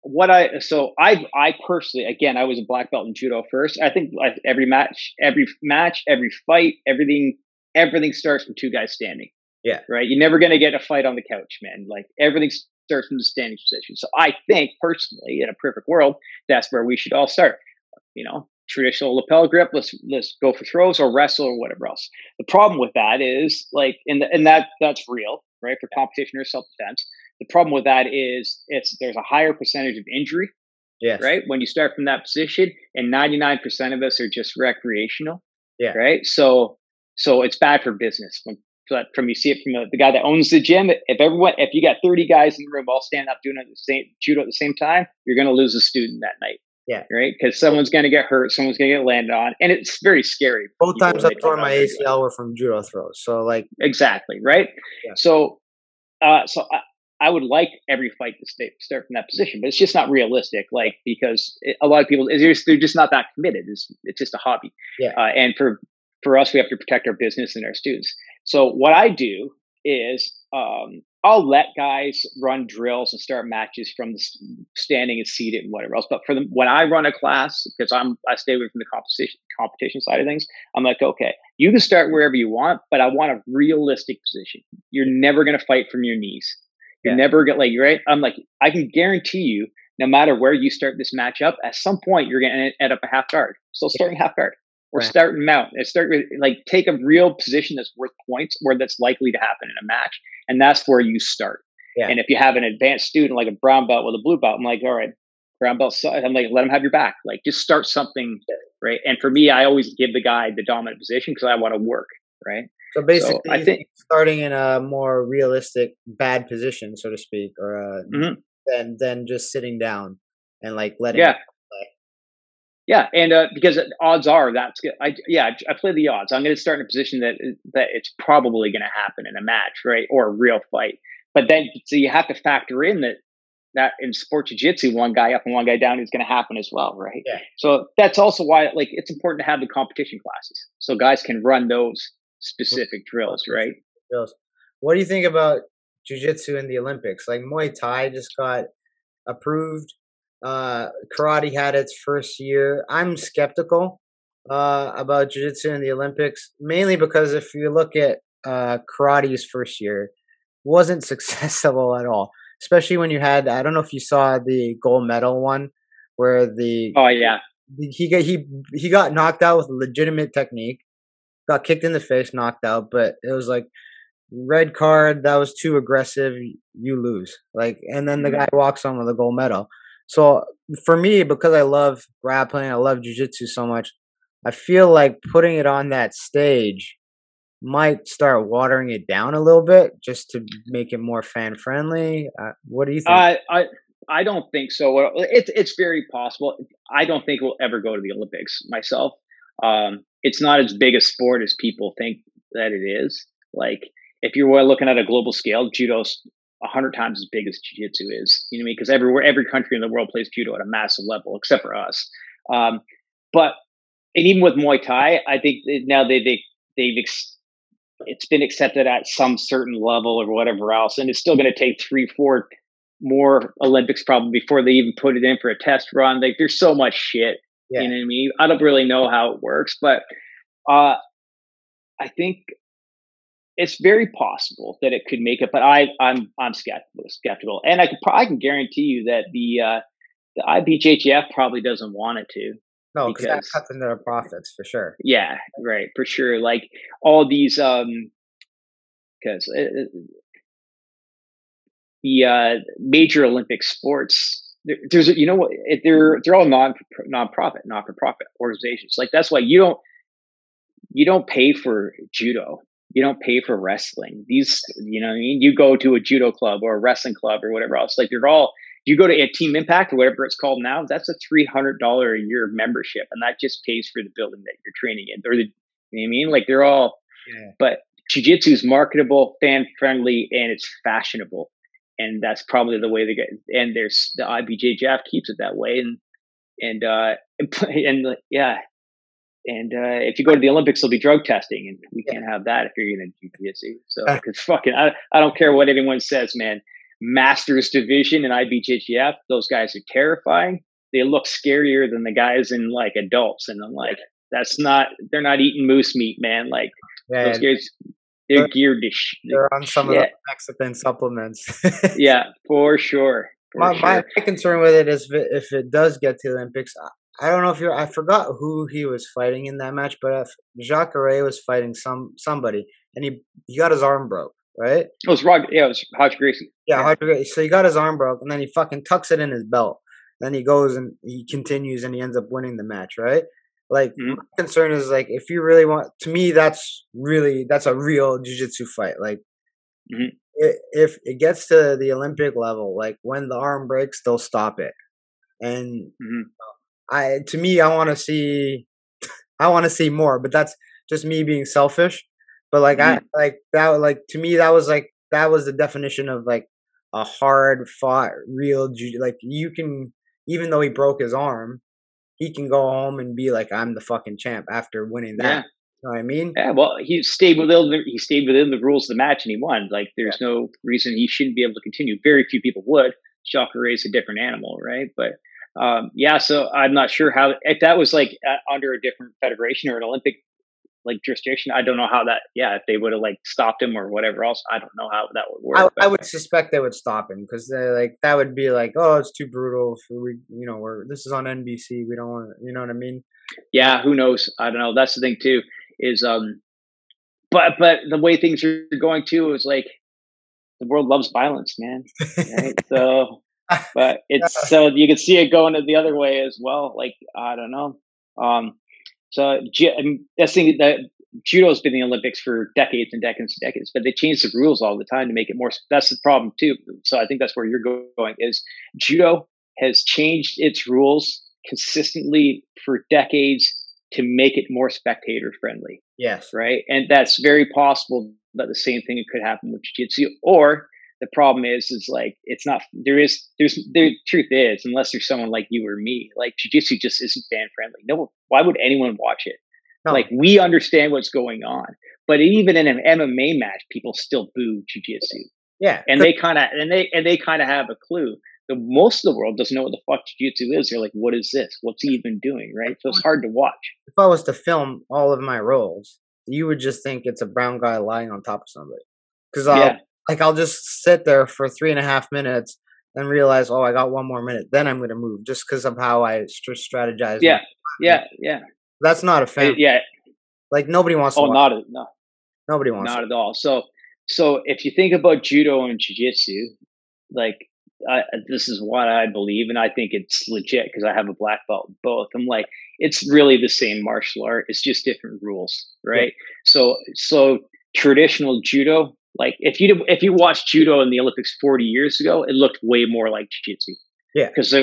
what i so i i personally again i was a black belt in judo first. I think every match every match every fight everything everything starts from two guys standing. Yeah. Right? You're never going to get a fight on the couch man. Like everything starts from the standing position. So I think personally, in a perfect world, that's where we should all start. You know, traditional lapel grip. Let's let's go for throws or wrestle or whatever else. The problem with that is like, and and that that's real, right? For competition or self defense. The problem with that is it's there's a higher percentage of injury. Yes. Right. When you start from that position, and 99% of us are just recreational. Yeah. Right. So so it's bad for business when but from you see it from the, the, guy that owns the gym. If everyone, if you got 30 guys in the room all stand up doing it the same judo at the same time, you're going to lose a student that night. Yeah. Right. Because someone's going to get hurt. Someone's going to get landed on, and it's very scary. Both times I tore my ACL were from judo throws. So like exactly right. Yeah. So, uh, so I, I would like every fight to stay, start from that position, but it's just not realistic. Like because it, a lot of people, just, they're just not that committed. It's, it's just a hobby. Yeah. Uh, and for for us, we have to protect our business and our students. So what I do is um, I'll let guys run drills and start matches from the standing and seated and whatever else. But for them, when I run a class, because I'm I stay away from the competition competition side of things, I'm like, okay, you can start wherever you want, but I want a realistic position. You're never going to fight from your knees. You're yeah. never gonna like right. I'm like, I can guarantee you, no matter where you start this match up, at some point you're going to end up a half guard. So starting yeah. half guard or right. start and mount. And start like take a real position that's worth points where that's likely to happen in a match, and that's where you start. Yeah. And if you have an advanced student like a brown belt with a blue belt, I'm like, all right, brown belt. I'm like, let them have your back. Like, just start something, right? And for me, I always give the guy the dominant position because I want to work, right? So basically, so I think starting in a more realistic bad position, so to speak, or uh, mm-hmm. than than just sitting down and like letting yeah. Yeah, and uh, because odds are that's I yeah I play the odds. I'm going to start in a position that that it's probably going to happen in a match, right, or a real fight. But then so you have to factor in that that in sport jiu-jitsu one guy up and one guy down is going to happen as well right yeah. so that's also why like it's important to have the competition classes so guys can run those specific drills right drills what do you think about jiu-jitsu in the olympics like muay thai just got approved uh, karate had its first year. I'm skeptical uh, about jiu-jitsu in the Olympics, mainly because if you look at uh, karate's first year, wasn't successful at all. Especially when you had, I don't know if you saw the gold medal one, where the oh yeah he got he he got knocked out with legitimate technique, got kicked in the face, knocked out, but it was like red card that was too aggressive, you lose. Like, and then the mm-hmm. guy walks on with a gold medal. So for me, because I love grappling, I love jujitsu so much, I feel like putting it on that stage might start watering it down a little bit just to make it more fan friendly. Uh, what do you think? I I I don't think so. It's it's very possible. I don't think we'll ever go to the Olympics myself. Um, it's not as big a sport as people think that it is. Like if you're looking at a global scale, judo's a hundred times as big as jiu-jitsu is. You know what I mean? Because everywhere, every country in the world plays judo at a massive level, except for us. Um, but and even with Muay Thai, I think now they they they've ex- it's been accepted at some certain level or whatever else, and it's still going to take three, four more Olympics probably before they even put it in for a test run. Like there's so much shit. Yeah. You know what I mean? I don't really know how it works, but uh, I think it's very possible that it could make it, but I, I'm I'm skeptical, skeptical, and I can I can guarantee you that the uh, the IBJJF probably doesn't want it to. No, because that cuts into their profits for sure. Yeah, right, for sure. Like all these, um, because the uh, major Olympic sports there's you know what they're they're all non non-profit not for profit organizations like that's why you don't you don't pay for judo you don't pay for wrestling these you know I mean you go to a judo club or a wrestling club or whatever else like you're all you go to a team impact or whatever it's called now that's a $300 a year membership and that just pays for the building that you're training in or the you know what I mean like they're all yeah. but jiu-jitsu is marketable fan friendly and it's fashionable and that's probably the way they get. And there's the IBJJF keeps it that way, and and uh, and, and yeah, and uh, if you go to the Olympics, there'll be drug testing, and we can't have that if you're going to do. So, because fucking, I, I don't care what anyone says, man. Masters division and IBJJF, those guys are terrifying. They look scarier than the guys in like adults, and I'm like, that's not. They're not eating moose meat, man. Like yeah, those guys, they're, geared to sh- they're on some shit. of the Mexican supplements. yeah, for sure. For my, sure. my concern with it is if it, if it does get to the Olympics, I don't know if you I forgot who he was fighting in that match, but if Jacare was fighting some somebody, and he he got his arm broke, right? It was Rod. Yeah, it was Roger Gracie. Yeah. Roger Gracie. So he got his arm broke, and then he fucking tucks it in his belt. Then he goes and he continues, and he ends up winning the match, right? Like mm-hmm. my concern is like if you really want to me that's really that's a real jiu-jitsu fight. Like mm-hmm. it, if it gets to the Olympic level, like when the arm breaks, they'll stop it. And mm-hmm. I to me I want to see I want to see more, but that's just me being selfish. But like I mm-hmm. like that like to me that was like that was the definition of like a hard fought real jiu like you can even though he broke his arm he can go home and be like, I'm the fucking champ after winning that. Yeah. You know what I mean? Yeah, well, he stayed within the, he stayed within the rules of the match and he won. Like, there's yeah. no reason he shouldn't be able to continue. Very few people would. Jacare is a different animal, right? But um, yeah, so I'm not sure how if that was like uh, under a different federation or an Olympic like jurisdiction. I don't know how that. Yeah, if they would have like stopped him or whatever else, I don't know how that would work. I, I would suspect they would stop him because they like that would be like, oh, it's too brutal. For we, you know, we're this is on NBC. We don't want, you know what I mean? Yeah, who knows? I don't know. That's the thing too. Is um, but but the way things are going too is like the world loves violence, man. Right? so, but it's so you can see it going the other way as well. Like I don't know. Um, so that's thing that judo's been in the Olympics for decades and decades and decades, but they change the rules all the time to make it more. That's the problem too. So I think that's where you're going. Is judo has changed its rules consistently for decades to make it more spectator friendly. Yes. Right. And that's very possible that the same thing could happen with jiu-jitsu or the problem is is like it's not there is there's the truth is unless there's someone like you or me like jiu-jitsu just isn't fan friendly. No why would anyone watch it? No. like we understand what's going on but even in an mma match people still boo jiu-jitsu. Yeah and they kind of and they and they kind of have a clue. The most of the world doesn't know what the fuck jiu-jitsu is. They're like what is this? What's he even doing? Right? So it's hard to watch. if i was to film all of my roles you would just think it's a brown guy lying on top of somebody. Because yeah like I'll just sit there for three and a half minutes and realize, oh, I got one more minute. Then I'm going to move just because of how I st- strategize. Yeah, yeah, yeah. That's not a fan. yeah, like nobody wants. Oh, not a, no. Nobody wants. Not at all. So, so if you think about judo and jiu-jitsu, like I, this is what I believe, and I think it's legit because I have a black belt both. I'm like, it's really the same martial art. It's just different rules, right? Yeah. So, so traditional judo like if you if you watched judo in the Olympics 40 years ago, it looked way more like jiu-jitsu. Yeah. Because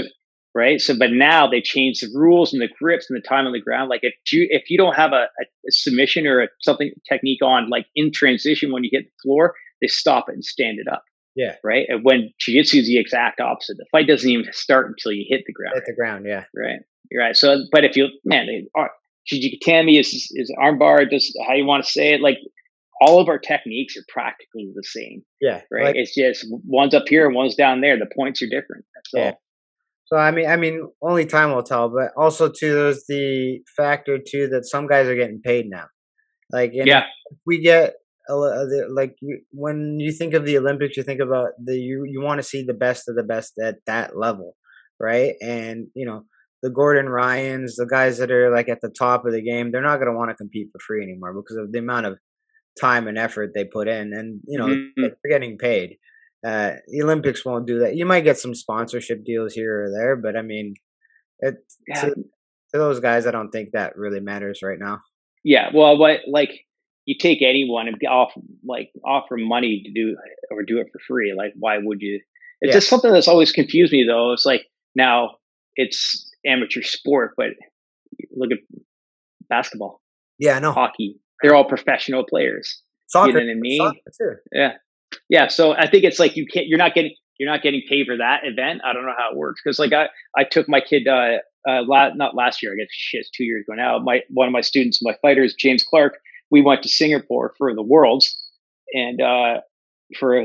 right. So, but now they changed the rules and the grips and the time on the ground. Like if you if you don't have a, a, submission or a, something technique on like in transition when you hit the floor, they stop it and stand it up. Yeah. Right. And when jiu-jitsu is the exact opposite. The fight doesn't even start until you hit the ground. Hit the ground. Yeah. Right. You're right. So, but if you man, they are. Juji-gatame is is armbar, just how you want to say it. Like all of our techniques are practically the same. Yeah. Right. Like, it's just one's up here and one's down there. The points are different. That's yeah. all. So I mean, I mean, only time will tell. But also too, there's the factor too that some guys are getting paid now. Like, yeah, we get uh, like when you think of the Olympics, you think about the you you want to see the best of the best at that level, right? And you know the Gordon Ryans, the guys that are like at the top of the game, they're not going to want to compete for free anymore because of the amount of time and effort they put in, and you know Mhm. they're getting paid. Uh, the Olympics won't do that. You might get some sponsorship deals here or there, but I mean, it Yeah, to, to those guys, I don't think that really matters right now. yeah. Well, what like you take anyone and off like offer money to do or do it for free. Like, why would you? It's Yeah. just something that's always confused me though. It's like now it's amateur sport, but look at basketball, Yeah, no, hockey. They're all professional players. soccer, You know what I mean? Yeah, yeah. So I think it's like you can't. You're not getting. You're not getting paid for that event. I don't know how it works because like I I took my kid uh uh la- not last year. I guess shit, it's two years ago now. My one of my students, my fighters, James Clark. We went to Singapore for the Worlds and uh for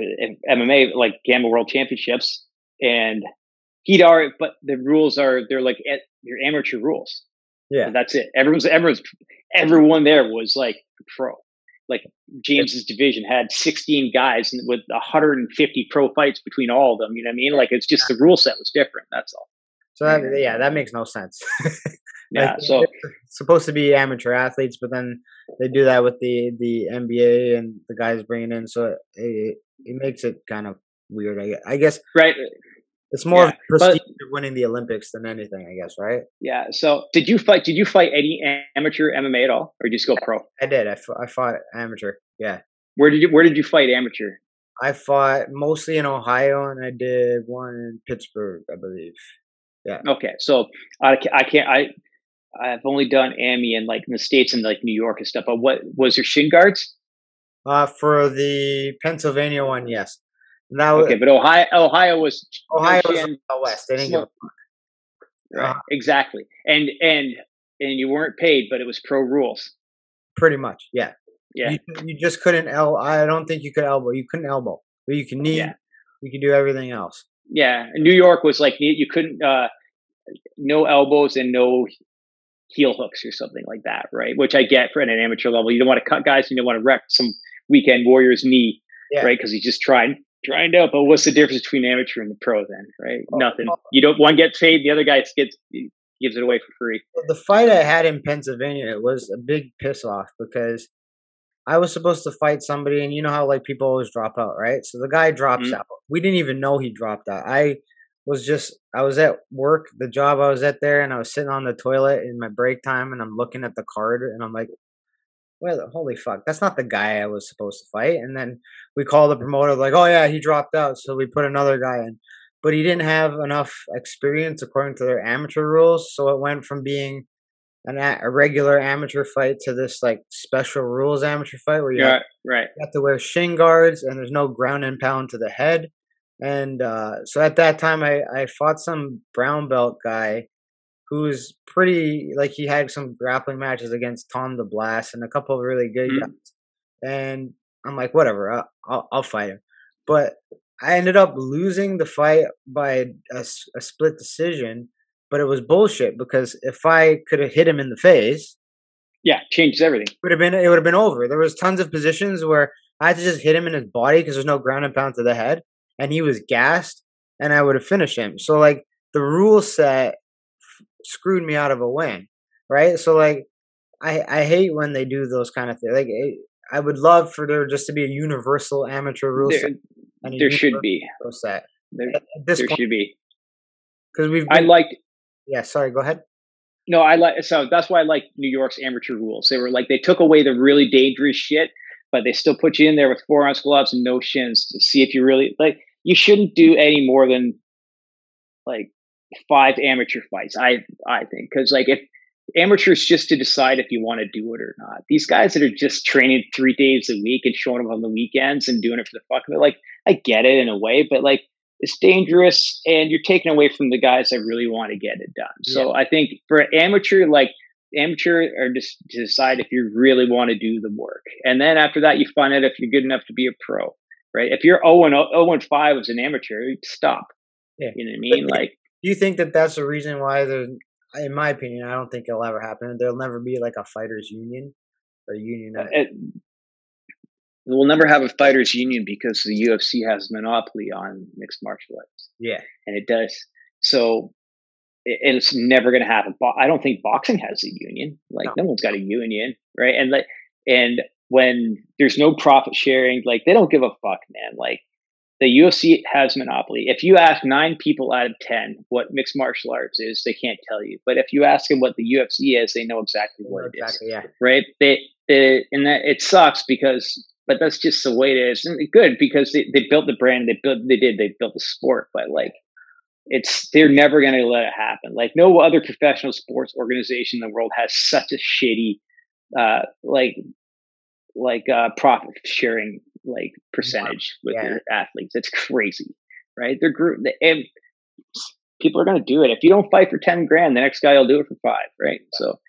MMA like GAMMA World Championships and he'd already but the rules are they're like at your amateur rules Yeah, and that's it. Everyone's everyone's everyone there was like pro. Like James's division had 16 guys with 150 pro fights between all of them. You know what I mean? Like it's just the rule set was different. That's all. so that, yeah, that makes no sense. Yeah. So supposed to be amateur athletes, but then they do that with the the NBA and the guys bringing in, so it it, it makes it kind of weird. I guess, I guess right. It's more of Yeah, the but- prestige of winning the Olympics than anything. I guess, right? Yeah. So did you fight? Did you fight any amateur MMA at all, or did you just go pro? I did. I, f- I fought amateur. Yeah, Where did you Where did you fight amateur? I fought mostly in Ohio, and I did one in Pittsburgh, I believe. Yeah. Okay. So I, I can't. I I've only done AMI in like in the states and like New York and stuff. But what was your shin guards? Uh, for the Pennsylvania one, yes. Was Okay, but Ohio Ohio was Ohio was west. They didn't give a Right. Uh-huh. Exactly. And and and you weren't paid, but it was pro rules. pretty much. Yeah. Yeah. You, you just couldn't el. I don't think you could elbow. You couldn't elbow, but you can knee. Yeah. You can do everything else. Yeah. New York was like you you couldn't uh no elbows and no heel hooks or something like that, right? Which I get for at an amateur level. You don't want to cut guys, you don't want to wreck some weekend warrior's knee, Yeah. right? Because he's just trying trying out. But what's the difference between amateur and the pro then, right? Oh, Nothing. You don't one gets paid, the other guy gets gives it away for free. The fight I had in Pennsylvania it was a big piss off because I was supposed to fight somebody, and you know how like people always drop out, right? So the guy drops Mhm. out. We didn't even know he dropped out. I was just I was at work, the job I was at there, and I was sitting on the toilet in my break time, and I'm looking at the card, and I'm like, "Well, holy fuck, that's not the guy I was supposed to fight." And then we call the promoter, like, "Oh yeah, he dropped out," so we put another guy in, but he didn't have enough experience according to their amateur rules, so it went from being an a, a regular amateur fight to this like special rules amateur fight where you have right. you have to wear shin guards and there's no ground and pound to the head. And uh, so at that time, I, I fought some brown belt guy who was pretty, like, he had some grappling matches against Tom DeBlass and a couple of really good Mhm. guys. And I'm like, whatever, I'll, I'll, I'll fight him. But I ended up losing the fight by a split decision, but it was bullshit because if I could have hit him in the face, Yeah, changes everything. would have been it would have been over. There was tons of positions where I had to just hit him in his body because there's no ground and pound to the head, and he was gassed, and I would have finished him. So like the rule set screwed me out of a win, right? So like I I hate when they do those kind of things. Like it, I would love for there just to be a universal amateur rule There, set. there should be. rule set There, at there point should be. because we've I been, liked yeah. Sorry, go ahead. no, I like so that's why I like New York's amateur rules. They were like they took away the really dangerous shit, but they still put you in there with four ounce gloves and no shins to see if you really like. You shouldn't do any more than like five amateur fights. I I think because like if amateurs just to decide if you want to do it or not. These guys that are just training three days a week and showing up on the weekends and doing it for the fuck of it, like I get it in a way, but like it's dangerous and you're taking away from the guys that really want to get it done. So I think for amateur, like amateur or just to decide if you really want to do the work. And then after that, you find out if you're good enough to be a pro, right? If you're 0 and 0 and 5 as an amateur, stop. Yeah. You know what I mean? Like, you think that that's the reason why there's, in my opinion, I don't think it'll ever happen. There'll never be like a fighters union or union. Uh, that- it, we'll never have a fighters union because the UFC has monopoly on mixed martial arts. yeah, and it does. So it, it's never going to happen. Bo- I don't think boxing has a union. Like No. no. one's got a union, right? And like, and when there's no profit sharing, like they don't give a fuck, man. Like the UFC has monopoly. If you ask nine people out of ten what mixed martial arts is, they can't tell you. But if you ask them what the UFC is, they know exactly what exactly, it is. Yeah. Right? They, they and that it sucks because but that's just the way it is. And good because they, they built the brand, they built they did, they built the sport, but like it's they're never gonna let it happen. Like no other professional sports organization in the world has such a shitty uh like like uh profit sharing like percentage with yeah. your athletes. It's crazy, right? They're group and people are going to do it. If you don't fight for 10 grand, the next guy will do it for five, right? So,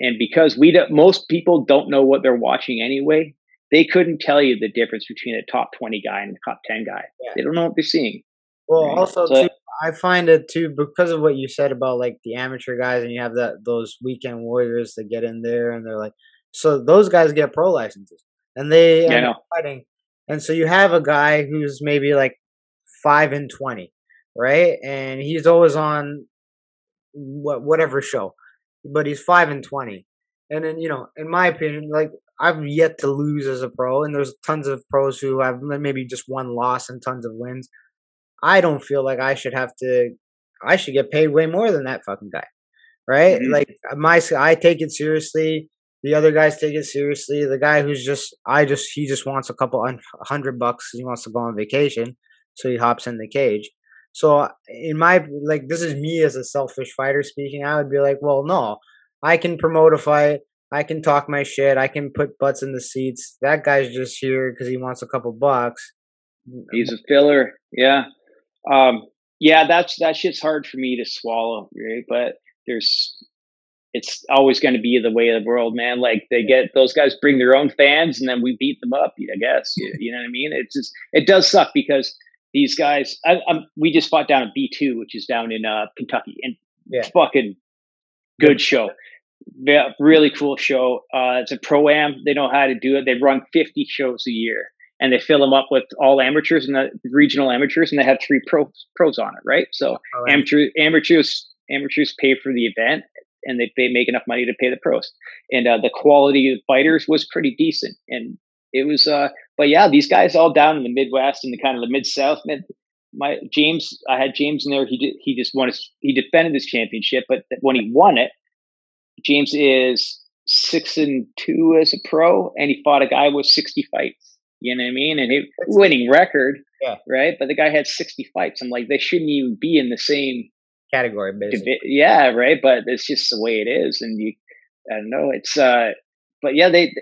and because we don't, most people don't know what they're watching anyway, they couldn't tell you the difference between a top 20 guy and a top 10 guy. Yeah. They don't know what they're seeing. Well, right? also so, too, I find it too because of what you said about like the amateur guys, and you have that those weekend warriors that get in there, and they're like, so those guys get pro licenses, and they yeah, end up fighting. And so you have a guy who's maybe like five and twenty, right? And he's always on what whatever show, but he's five and twenty. And then you know, in my opinion, like I've yet to lose as a pro, and there's tons of pros who have maybe just one loss and tons of wins. I don't feel like I should have to. I should get paid way more than that fucking guy, right? Mm-hmm. Like my, I take it seriously. The other guys take it seriously. The guy who's just, I just, he just wants a couple hundred bucks. He wants to go on vacation, so he hops in the cage. So in my like, this is me as a selfish fighter speaking. I would be like, well, no, I can promote a fight. I can talk my shit. I can put butts in the seats. That guy's just here because he wants a couple bucks. He's a filler. Yeah. Um, yeah, that's that shit's hard for me to swallow, right? But there's it's always going to be the way of the world, man. Like they get those guys bring their own fans, and then we beat them up. I guess you, you know what I mean. It's just it does suck because these guys. I, we just fought down at B two, which is down in uh, Kentucky, and yeah. fucking good show. Yeah, really cool show. Uh, it's a pro am. They know how to do it. They run fifty shows a year, and they fill them up with all amateurs and the regional amateurs, and they have three pros pros on it, right? So oh, amateur amateurs amateurs pay for the event, and they, they make enough money to pay the pros. And uh, the quality of fighters was pretty decent. And it was, uh, but yeah, these guys all down in the Midwest and the kind of the mid South, mid. My James, I had James in there. He did, he just won. His, he defended his championship, but when he won it, James is six and two as a pro, and he fought a guy with sixty fights. You know what I mean? And he winning record, yeah. right? But the guy had sixty fights. I'm like, they shouldn't even be in the same category basically. Yeah, right. But it's just the way it is, and you, I don't know. It's uh, but yeah, they.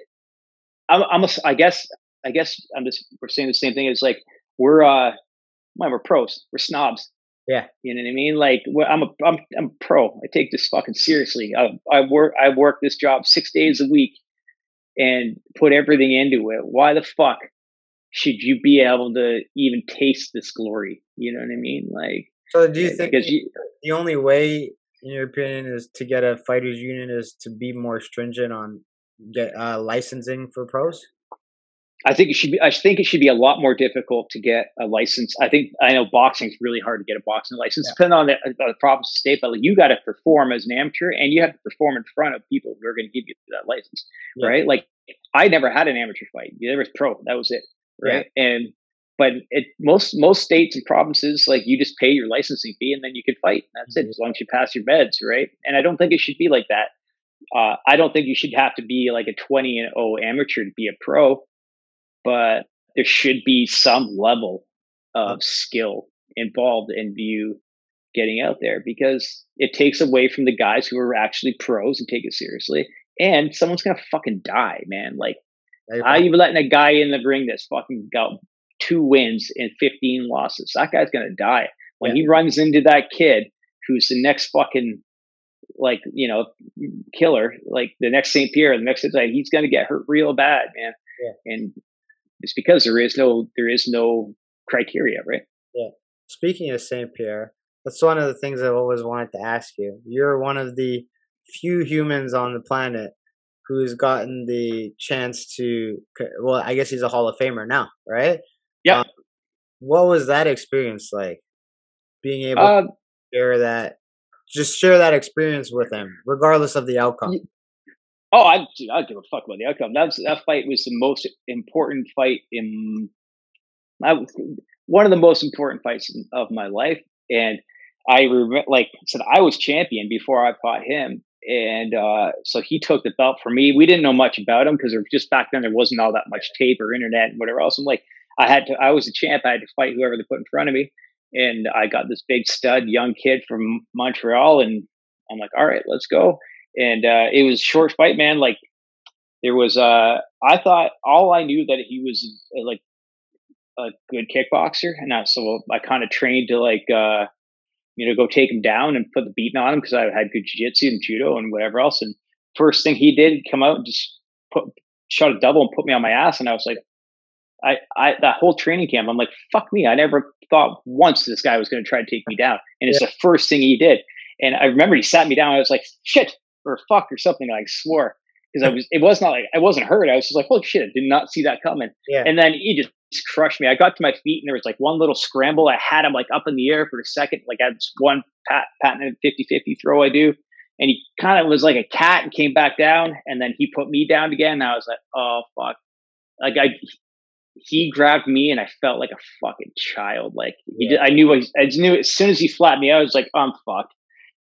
I'm, I'm a, I guess, I guess I'm just we're saying the same thing. It's like we're uh, well, we're pros. We're snobs. Yeah, you know what I mean. Like I'm a I'm I'm a pro. I take this fucking seriously. I I work I work this job six days a week and put everything into it. Why the fuck should you be able to even taste this glory? You know what I mean? Like so do you think you, the only way, in your opinion, is to get a fighters union is to be more stringent on get uh, licensing for pros? I think it should be. I think it should be a lot more difficult to get a license. I think I know boxing is really hard to get a boxing license, yeah. depending on the, uh, the province state. But like, you got to perform as an amateur, and you have to perform in front of people who are going to give you that license, yeah. right? Like, I never had an amateur fight. There was pro. That was it, right? Yeah. And but it, most most states and provinces like you just pay your licensing fee and then you can fight. That's mm-hmm. it, as long as you pass your meds, right? And I don't think it should be like that. Uh, I don't think you should have to be like a twenty and oh amateur to be a pro, but there should be some level of skill involved in you getting out there because it takes away from the guys who are actually pros and take it seriously. And someone's gonna fucking die, man. Like, how you letting a guy in the ring that's fucking got two wins and 15 losses. That guy's going to die. When yeah. he runs into that kid who's the next fucking, like, you know, killer, like the next St. Pierre, the next, he's going to get hurt real bad, man. Yeah. And it's because there is no, there is no criteria, right? Yeah. Speaking of St. Pierre, that's one of the things I've always wanted to ask you. You're one of the few humans on the planet who's gotten the chance to well i guess he's a hall of famer now right yeah. Um, what was that experience like? Being able uh, to share that, just share that experience with him, regardless of the outcome. Oh, I I give a fuck about the outcome. That's that fight was the most important fight in I, one of the most important fights of my life, and I remember, like I said, I was champion before I fought him, and uh, so he took the belt for me. We didn't know much about him because just back then there wasn't all that much tape or internet and whatever else. I'm like, I had to, I was a champ. I had to fight whoever they put in front of me, and I got this big stud young kid from Montreal, and I'm like, all right, let's go. And uh, it was short fight, man. Like there was, uh, I thought all I knew that he was uh, like a good kickboxer, and I, so I kind of trained to like, uh, you know, go take him down and put the beating on him because I had good jiu-jitsu and judo and whatever else. And first thing he did, come out and just put shot a double and put me on my ass, and I was like, I, I that whole training camp, I'm like, fuck me. I never thought once this guy was going to try to take me down, and it's yeah. the first thing he did. And I remember he sat me down. I was like, shit, or fuck, or something. I swore because I was. It was not like I wasn't hurt. I was just like, holy shit, I did not see that coming. Yeah. And then he just crushed me. I got to my feet, and there was like one little scramble. I had him like up in the air for a second. Like I had this one pat, patented 50-50 throw I do. And he kind of was like a cat and came back down, and then he put me down again. And I was like, "Oh fuck!" Like I, he grabbed me and I felt like a fucking child. Like he, yeah. did, I knew, I, I knew as soon as he flattened me, I was like, I'm fucked.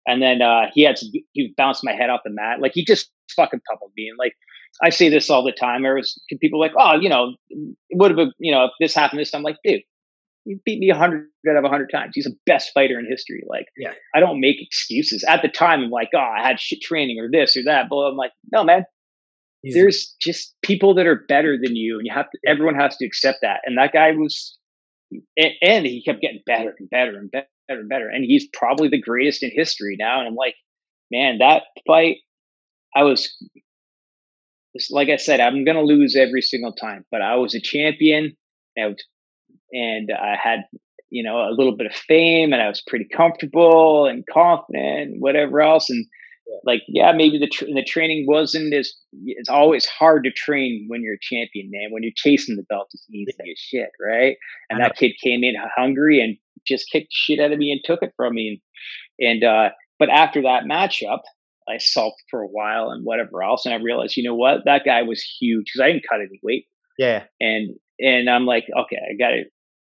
And then uh, he had to, he bounced my head off the mat. Like he just fucking pummeled me. And like I say this all the time. There was people like, oh, you know, it would have, been, you know, if this happened this time, I'm like, dude, he beat me a hundred out of a hundred times. He's the best fighter in history. Like, yeah, I don't make excuses. At the time, I'm like, oh, I had shit training or this or that. But I'm like, no, man, There's just people that are better than you, and you have to. Everyone has to accept that. And that guy was, and, and he kept getting better and better and better and better. And he's probably the greatest in history now. And I'm like, man, that fight, I was, like I said, I'm gonna lose every single time, but I was a champion. And, and I had you know a little bit of fame, and I was pretty comfortable and confident, whatever else, and like yeah maybe the tra- the training wasn't as it's always hard to train when you're a champion man. When you're chasing the belt it's easy as shit right? And that kid came in hungry and just kicked shit out of me and took it from me. And, and uh but after that matchup I sulked for a while and whatever else and I realized you know what? That guy was huge because I didn't cut any weight. Yeah and and I'm like okay I got to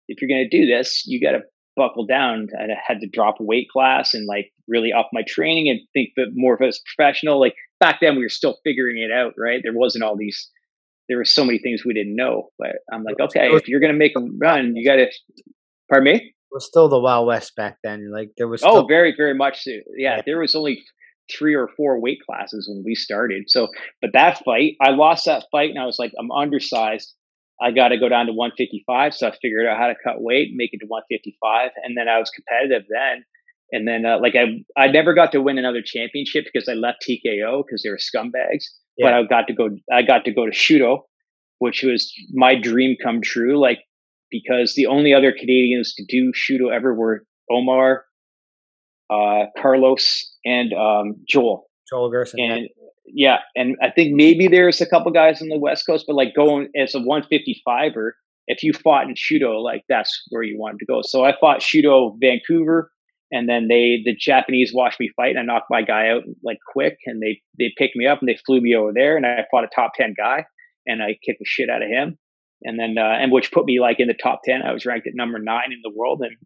if you're gonna do this you got to buckle down. I had to drop a weight class and like really up my training and think that more of as professional. Like back then, we were still figuring it out, right? There wasn't all these. There were so many things we didn't know, but I'm like, okay, if you're gonna make a run, you got to. Pardon me. It was still the Wild West back then. Like there was. Oh, still- oh, very, very much. So. Yeah, yeah, there was only three or four weight classes when we started. So, but that fight, I lost that fight, and I was like, I'm undersized. I got to go down to 155. So I figured out how to cut weight, make it to 155, and then I was competitive then. And then, uh, like I, I never got to win another championship because I left TKO because they were scumbags. Yeah. But I got to go. I got to go to Shooto, which was my dream come true. Like because the only other Canadians to do Shooto ever were Omar, uh, Carlos, and um, Joel. Joel Gerson. And yeah, and I think maybe there's a couple guys on the West Coast, but like going as a 155er, if you fought in Shooto, like that's where you wanted to go. So I fought Shooto Vancouver, and then they the Japanese watched me fight, and I knocked my guy out like quick, and they they picked me up and they flew me over there, and I fought a top ten guy, and I kicked the shit out of him, and then uh, and which put me like in the top ten. I was ranked at number nine in the world, and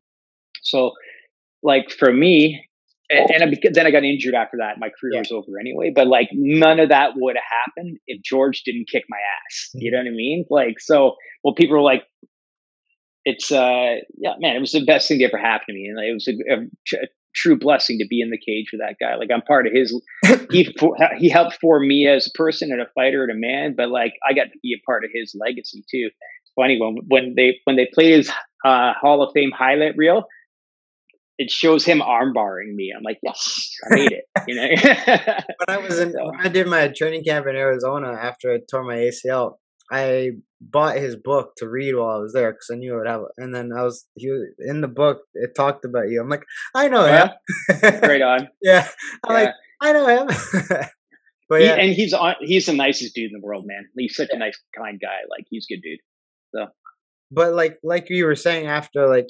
so like for me, and, and I, then I got injured after that. My career yeah. was over anyway. But like none of that would have happened if George didn't kick my ass. You know what I mean? Like so. Well, people were like, "It's uh, yeah, man, it was the best thing that ever happened to me, and it was a, a, a, true blessing to be in the cage with that guy. Like I'm part of his. he he helped form me as a person and a fighter and a man, but like I got to be a part of his legacy too. It's funny when when they when they played his uh, Hall of Fame highlight reel it shows him armbarring me. I'm like, yes, I made it. You know. when I was in, when I did my training camp in Arizona after I tore my ACL, I bought his book to read while I was there because I knew I would have. It. And then I was he was, in the book. It talked about you. I'm like, I know him. Right on. yeah. I'm yeah. like, I know him. but yeah. He, and he's on. He's the nicest dude in the world, man. He's such a nice, kind guy. Like he's a good dude. So. But like, like you were saying, after like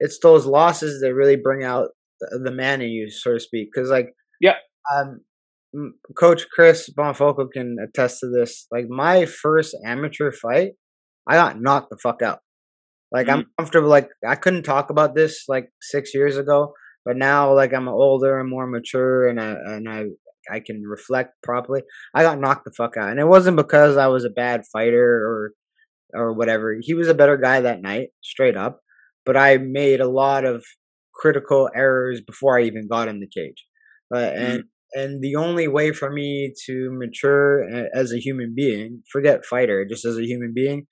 it's those losses that really bring out the, the man in you, so to speak. Because like, yeah, um, Coach Chris Bonfoco can attest to this. Like my first amateur fight, I got knocked the fuck out. Like mm-hmm. I'm comfortable. Like I couldn't talk about this like six years ago, but now like I'm older and more mature, and I and I I can reflect properly. I got knocked the fuck out, and it wasn't because I was a bad fighter or or whatever. He was a better guy that night, straight up. But I made a lot of critical errors before I even got in the cage, uh, and mm and the only way for me to mature as a human being, forget fighter, just as a human being,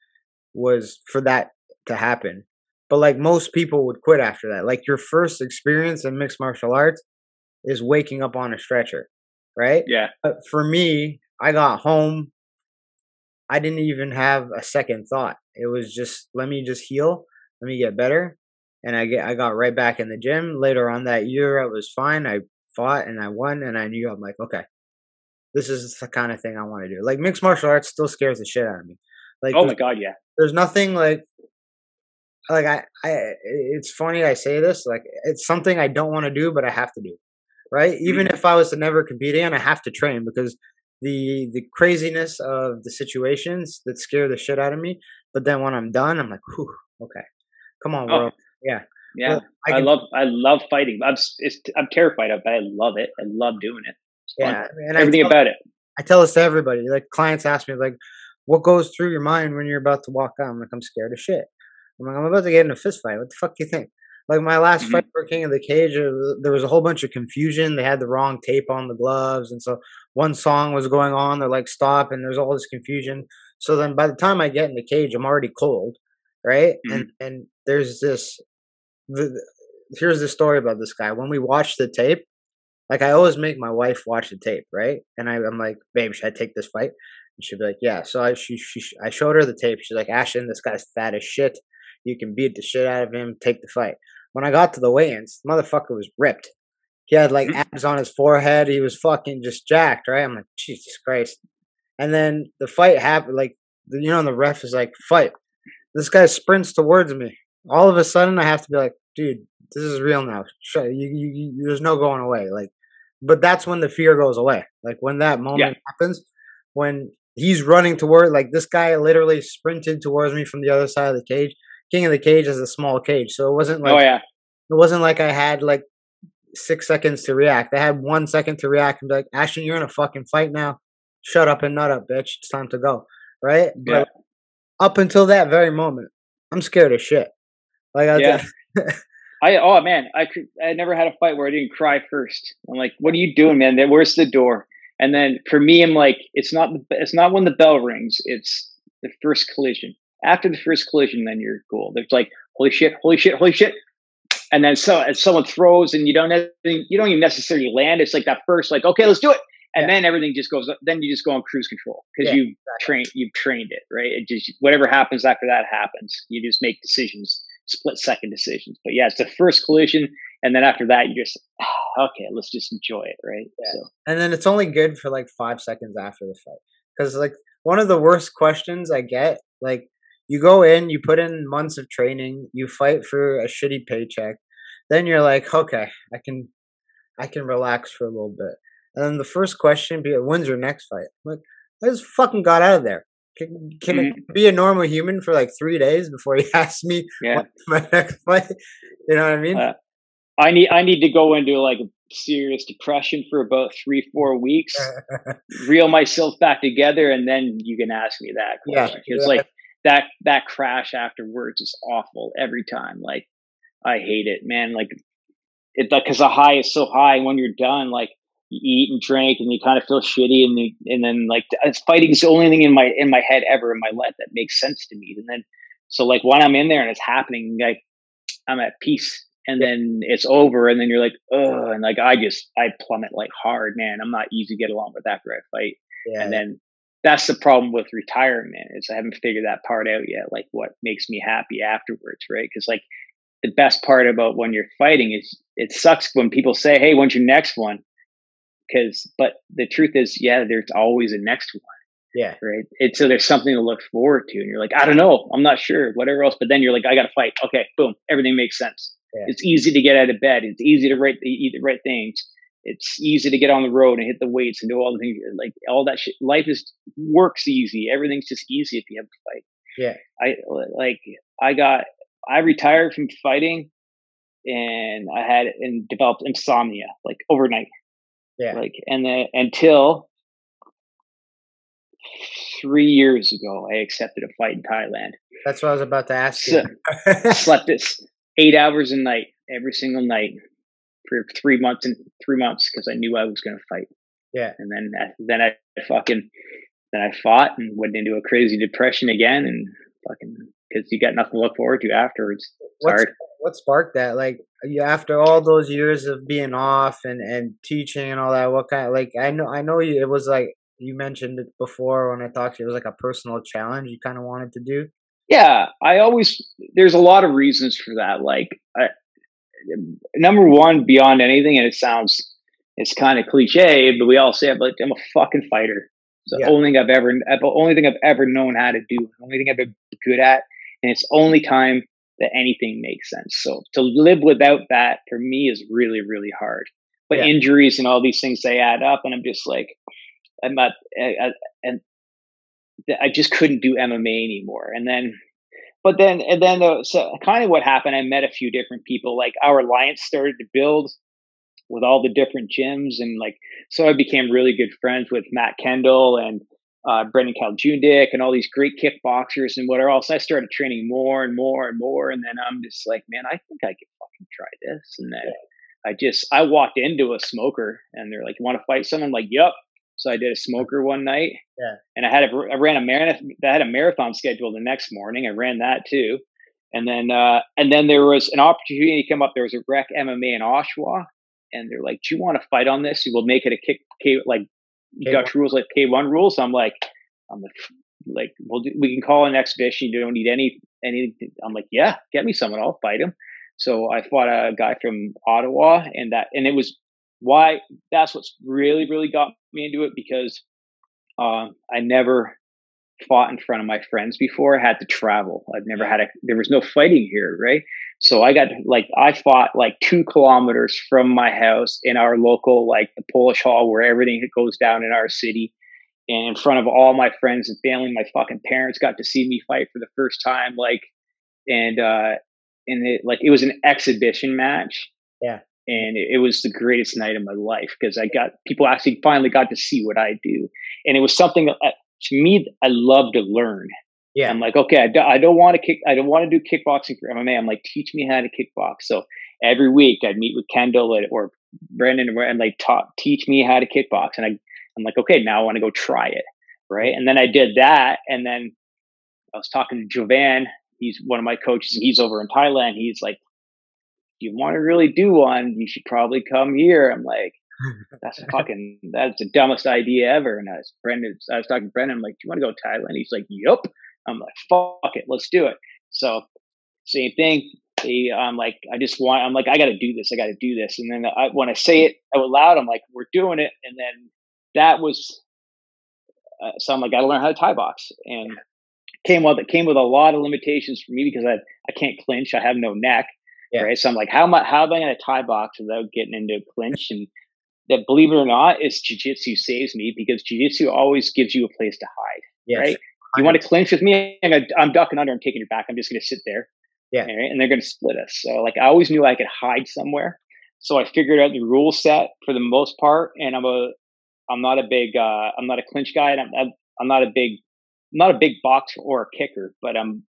was for that to happen. But like most people would quit after that. Like your first experience in mixed martial arts is waking up on a stretcher, right? Yeah. But for me, I got home. I didn't even have a second thought. It was just let me just heal, let me get better, and I get I got right back in the gym. Later on that year, I was fine. I fought and I won, and I knew I'm like, okay, this is the kind of thing I want to do. Like mixed martial arts still scares the shit out of me. Like, oh my god, yeah. There's nothing like, like I, I. It's funny I say this. Like it's something I don't want to do, but I have to do. Right? Even mm-hmm. if I was to never compete again, I have to train because the the craziness of the situations that scare the shit out of me. But then when I'm done, I'm like, whew, okay, come on, bro. Oh. Yeah. Yeah, I, I, love I love fighting. I'm I'm terrified of, it, but I love it. I love doing it. It's yeah, and everything tell, about it. I tell this to everybody. Like clients ask me, like, what goes through your mind when you're about to walk out? I'm like, I'm scared of shit. I'm like, I'm about to get in a fist fight. What the fuck do you think? Like my last mm-hmm. fight for King of the Cage, there was a whole bunch of confusion. They had the wrong tape on the gloves, and so one song was going on. They're like, stop, and there's all this confusion. So then, by the time I get in the cage, I'm already cold, right? Mm-hmm. And and there's this the, here's the story about this guy. When we watch the tape, like I always make my wife watch the tape, right? And I, am like, babe, should I take this fight? And she'd be like, yeah. So I she, she I showed her the tape. She's like, Ashton, this guy's fat as shit. You can beat the shit out of him. Take the fight. When I got to the weigh-ins, the motherfucker was ripped. He had like abs on his forehead. He was fucking just jacked, right? I'm like, Jesus Christ. And then the fight happened. Like, you know, the ref is like, fight. This guy sprints towards me. All of a sudden, I have to be like, dude, this is real now. You, you, you, there's no going away. Like, but that's when the fear goes away. Like when that moment yeah. happens, when he's running toward, like this guy literally sprinted towards me from the other side of the cage. King of the Cage is a small cage, so it wasn't oh, like, oh yeah, it wasn't like I had like six seconds to react. I had one second to react and be like, Ashton, you're in a fucking fight now. Shut up and nut up, bitch. It's time to go. Right? Yeah. But up until that very moment, I'm scared of shit. Like I yeah. I oh man, I could I never had a fight where I didn't cry first. I'm like, what are you doing, man? Where's the door? And then for me, I'm like, it's not the it's not when the bell rings. It's the first collision. After the first collision, then you're cool. There's like, holy shit, holy shit, holy shit. And then so as someone throws and you don't you don't even necessarily land. It's like that first, like, okay, let's do it. And yeah. then everything just goes. Then you just go on cruise control because yeah, you've exactly. trained. You've trained it, right? It just whatever happens after that happens. You just make decisions split second decisions. But yeah, it's the first collision, and then after that, you just ah, okay, let's just enjoy it, right? Yeah. So. And then it's only good for like five seconds after the fight because like one of the worst questions I get, like you go in, you put in months of training, you fight for a shitty paycheck, then you're like, okay, I can, I can relax for a little bit. And then the first question be, when's your next fight? I'm like, I just fucking got out of there. Can, can mm-hmm. be a normal human for like three days before he asks me yeah. my next fight? You know what I mean? Uh, I need I need to go into like a serious depression for about three four weeks, reel myself back together, and then you can ask me that question. Because yeah. like that that crash afterwards is awful every time. Like I hate it, man. Like it because the high is so high, when you're done, like you eat and drink and you kind of feel shitty and you, and then like fighting is the only thing in my in my head ever in my life that makes sense to me. And then so like when i'm in there and it's happening like i'm at peace and then it's over and then you're like oh and like i just i plummet like hard man. I'm not easy to get along with after i fight. Yeah. and then that's the problem with retirement is i haven't figured that part out yet like what makes me happy afterwards right? Because like the best part about when you're fighting is it sucks when people say hey when's your next one because but the truth is yeah there's always a next one yeah right it's so there's something to look forward to and you're like i don't know i'm not sure whatever else but then you're like i gotta fight okay boom everything makes sense yeah. it's easy to get out of bed it's easy to write the, the right things it's easy to get on the road and hit the weights and do all the things like all that shit. Life is works easy. Everything's just easy if you have a fight. Yeah. I like I got I retired from fighting and I had and developed insomnia like overnight. Yeah. Like and then until three years ago, I accepted a fight in Thailand. That's what I was about to ask So, you. slept this eight hours a night every single night for three months and three months because I knew I was going to fight. Yeah. And then I- then I fucking then I fought and went into a crazy depression again and fucking because you got nothing to look forward to afterwards. What's, what sparked that? Like you after all those years of being off and and teaching and all that. What kind? Like I know I know you. It was like you mentioned it before when I talked to you. It was like a personal challenge you kind of wanted to do. Yeah, I always there's a lot of reasons for that. Like, I, number one, beyond anything, and it sounds it's kind of cliche, but we all say it. But I'm a fucking fighter. It's the Yeah. only thing I've ever, the only thing I've ever known how to do, the only thing I've been good at, and it's only time that anything makes sense. So to live without that for me is really, really hard. But Yeah. injuries and all these things they add up, and I'm just like, I'm not, and I just couldn't do MMA anymore. And then, but then, and then, uh, so kind of what happened, I met a few different people. Like our alliance started to build with all the different gyms, and like, so I became really good friends with Matt Kendall and uh, Brendan Kaljundik and all these great kickboxers and whatever else. I started training more and more and more, and then I'm just like, man, I think I could fucking try this. And then I just, I walked into a smoker, and they're like, "You want to fight someone?" I'm like, "Yep." So I did a smoker one night, Yeah. and I had a, I ran a marathon. I had a marathon scheduled the next morning. I ran that too, and then uh, and then there was an opportunity to come up. There was a rec MMA in Oshawa, and they're like, "Do you want to fight on this? We'll make it a kick, like K1. Dutch rules, like K one rules." I'm like, I'm like, like we'll do, we can call an exhibition. You don't need any any. I'm like, yeah, get me someone. I'll fight him. So I fought a guy from Ottawa, and that and it was why that's what's really really got me into it because um, I never fought in front of my friends before. I had to travel. I've never had a. There was no fighting here, right? So I got like I fought like two kilometers from my house in our local like the Polish Hall where everything goes down in our city, and in front of all my friends and family. My fucking parents got to see me fight for the first time, like, and uh, and it like it was an exhibition match. Yeah. And it, it was the greatest night of my life because I got people actually finally got to see what I do, and it was something that, to me I love to learn. Yeah. I'm like, okay, I, do, I don't want to kick, I don't want to do kickboxing for MMA. I'm like, teach me how to kickbox. So every week I'd meet with Kendall or Brendan and like taught, teach me how to kickbox. And I, I'm like, okay, now I want to go try it. Right. And then I did that. And then I was talking to Jovan. He's one of my coaches and he's over in Thailand. He's like, you want to really do one, you should probably come here. I'm like, that's fucking that's the dumbest idea ever. And I was Brendan, I was talking to Brendan, I'm like, Do you want to go to Thailand? He's like, Yup. I'm like, fuck it, let's do it. So same thing. He, I'm like, I just want. I'm like, I got to do this. I got to do this. And then I, when I say it out loud, I'm like, we're doing it. And then that was. Uh, so I'm like, got to learn how to Thai box, and came with it came with a lot of limitations for me because I I can't clinch. I have no neck. Yeah. Right. So I'm like, how am I, how am I going to Thai box without getting into a clinch? And that, believe it or not, is jujitsu saves me because jujitsu always gives you a place to hide. Yes. Right. You want to clinch with me? I'm, I'm ducking under. I'm taking your back. I'm just going to sit there. Yeah. Right? And they're going to split us. So like I always knew I could hide somewhere. So I figured out the rule set for the most part. And I'm a, I'm not a big, uh, I'm not a clinch guy. And I'm, I'm, I'm not a big, I'm not a big boxer or a kicker, but I'm,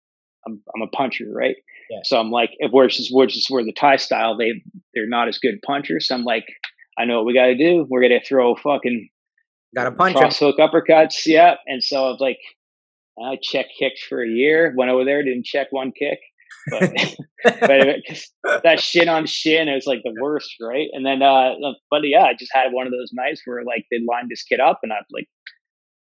I'm, I'm a puncher, right? Yeah. So I'm like, if we're just, we're just where the Thai style, they, they're not as good punchers. So I'm like, I know what we got to do. We're to throw fucking Got a punch cross hook uppercuts. Yeah. And so I was like, I checked kicks for a year. Went over there, didn't check one kick. But, but that shin on shin is like the worst, right? And then, uh, but yeah, I just had one of those nights where like they lined this kid up and I'm like,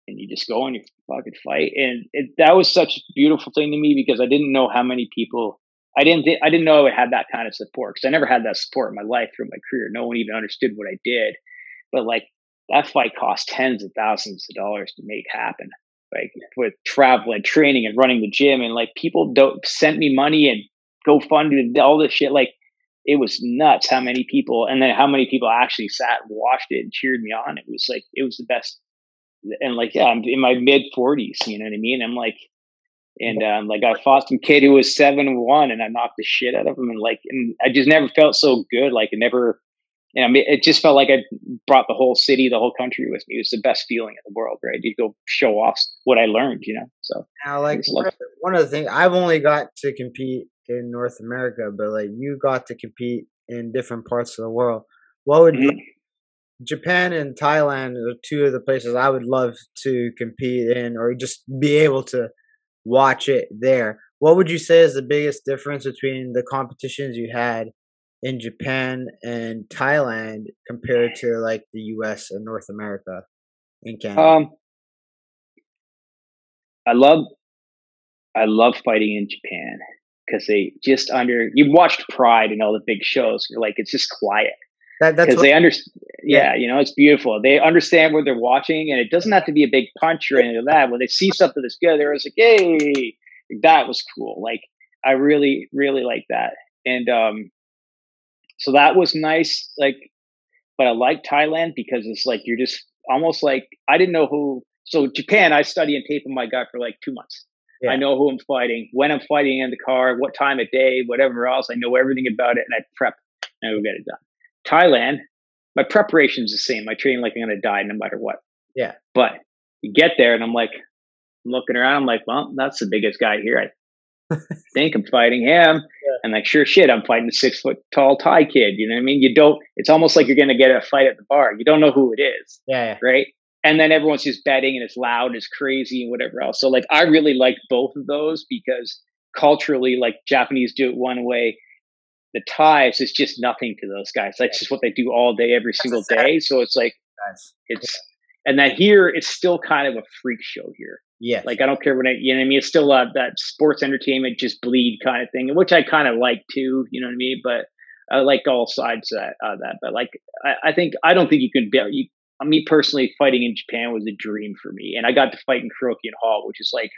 and you just go and you fucking fight. And it, that was such a beautiful thing to me because I didn't know how many people, I didn't, thi- I didn't know I have that kind of support because I never had that support in my life through my career. No one even understood what I did. But like that fight cost tens of thousands of dollars to make happen. Like with travel and training and running the gym and like people don't send me money and go fund and all this shit. Like it was nuts how many people, and then how many people actually sat and watched it and cheered me on. It was like it was the best. And like, yeah, I'm in my mid 40s. You know what I mean? I'm like, and um, like I fought some kid who was seven one, and I knocked the shit out of him, and like, and I just never felt so good. Like, it never, you know, it just felt like I brought the whole city, the whole country with me. It was the best feeling in the world, right? You go show off what I learned, you know. So now, like one of the things I've only got to compete in North America, but like you got to compete in different parts of the world. What would mm-hmm. Japan and Thailand are two of the places I would love to compete in, or just be able to watch it there. What would you say is the biggest difference between the competitions you had in Japan and Thailand compared to like the US and North America in Canada? Um, I love I love fighting in Japan because they just under you've watched Pride and all the big shows. You're like it's just quiet. That, that's because they understand. Yeah, yeah, you know, it's beautiful. They understand what they're watching, and it doesn't have to be a big punch or anything like that. When they see something that's good, they're like, "Hey, that was cool!" Like I really, really like that, and um, so that was nice. Like, but I like Thailand because it's like you're just almost like I didn't know who. So Japan, I study and tape on my gut for like two months. Yeah. I know who I'm fighting, when I'm fighting in the car, what time of day, whatever else. I know everything about it, and I prep and I go get it done. Thailand, my preparation's the same. I train like I'm going to die no matter what. Yeah. But you get there and I'm like, I'm looking around. I'm like, well, that's the biggest guy here. I think I'm fighting him. Yeah. And like, sure shit, I'm fighting a six foot tall Thai kid. You know what I mean? You don't, it's almost like you're going to get a fight at the bar. You don't know who it is. Yeah, yeah. Right. And then everyone's just betting and it's loud and it's crazy and whatever else. So like, I really like both of those because culturally, like Japanese do it one way the Thais is just nothing to those guys. That's just what they do all day, every single day. So it's like it's and that here it's still kind of a freak show here. Yeah, like I don't care what I, you know what I mean. It's still uh, that sports entertainment, just bleed kind of thing, which I kind of like too. You know what I mean? But I like all sides of that. Uh, that. But like I, I, think I don't think you can be. You, me personally, fighting in Japan was a dream for me, and I got to fight in Korakuen Hall, which is like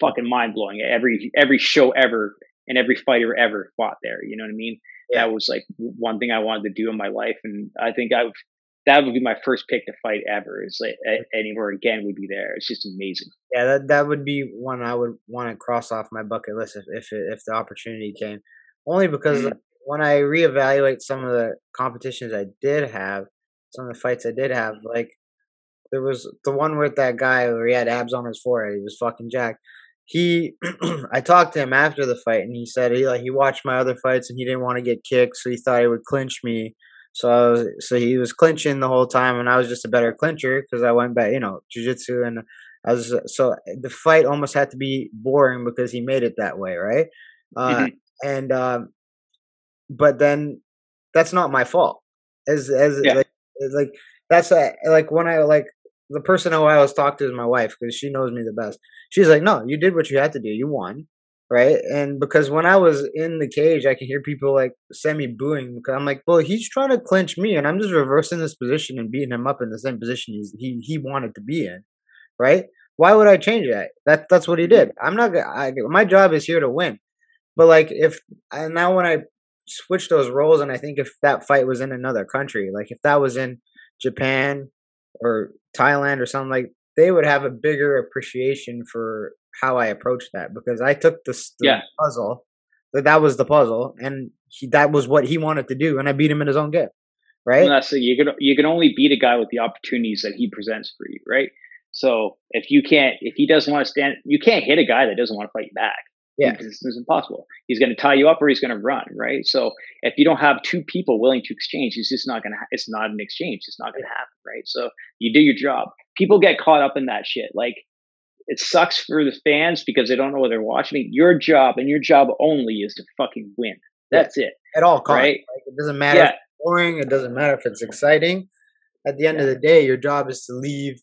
fucking mind blowing. Every every show ever and every fighter ever fought there. You know what I mean? Yeah. That was like one thing I wanted to do in my life, and I think I that would be my first pick to fight ever. Is like anywhere again would be there. It's just amazing. Yeah, that that would be one I would want to cross off my bucket list if if if the opportunity came. Only because mm-hmm. when I reevaluate some of the competitions I did have, some of the fights I did have, like there was the one with that guy where he had abs on his forehead. He was fucking jacked he I talked to him after the fight and he said he like he watched my other fights and he didn't want to get kicked so he thought he would clinch me so was, so he was clinching the whole time and I was just a better clincher because I went back you know jujitsu and I was so the fight almost had to be boring because he made it that way right uh, mm-hmm. and um, but then that's not my fault as as yeah. like like that's a, like when I like the person who I always talk to is my wife because she knows me the best. She's like, no, you did what you had to do. You won, right? And because when I was in the cage, I can hear people like semi booing because I'm like, well, he's trying to clinch me, and I'm just reversing this position and beating him up in the same position he's, he he wanted to be in, right? Why would I change that? That that's what he did. I'm not. I, my job is here to win. But like if and now when I switch those roles, and I think if that fight was in another country, like if that was in Japan or Thailand or something like they would have a bigger appreciation for how I approached that because I took the, the yeah. puzzle that that was the puzzle and he, that was what he wanted to do and I beat him in his own game right? And that's the, you can you can only beat a guy with the opportunities that he presents for you right? So if you can't if he doesn't want to stand you can't hit a guy that doesn't want to fight you back yeah. This is impossible. He's going to tie you up or he's going to run, right? So if you don't have two people willing to exchange, it's just not going to, ha- it's not an exchange. It's not going to happen, right? So you do your job. People get caught up in that shit. Like it sucks for the fans because they don't know what they're watching. Your job and your job only is to fucking win. That's yeah. it. At all costs. Right? Like, it doesn't matter yeah. if it's boring. It doesn't matter if it's exciting. At the end yeah. of the day, your job is to leave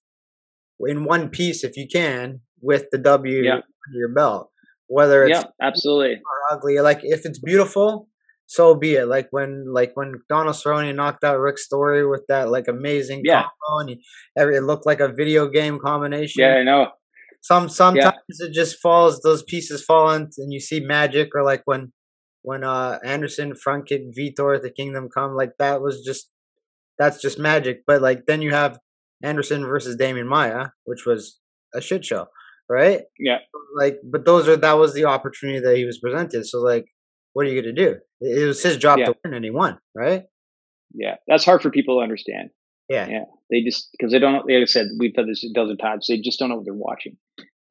in one piece, if you can, with the W under your belt whether it's yeah, absolutely or ugly. Like if it's beautiful, so be it. Like when like when Donald Cerrone knocked out Rick Story with that like amazing yeah. combo, and he, every, it looked like a video game combination. Yeah, I know. Some sometimes yeah. it just falls; those pieces fall in, and you see magic. Or like when when uh Anderson kicked Vitor at the Kingdom Come, like that was just that's just magic. But like then you have Anderson versus Demian Maia, which was a shit show, right? Yeah. Like, but those are that was the opportunity that he was presented. So like, what are you gonna do? It was his job Yeah. to win, and he won, right? Yeah, that's hard for people to understand. Yeah. Yeah, they just because they don't. Like I said, we've done this a dozen times. They just don't know what they're watching,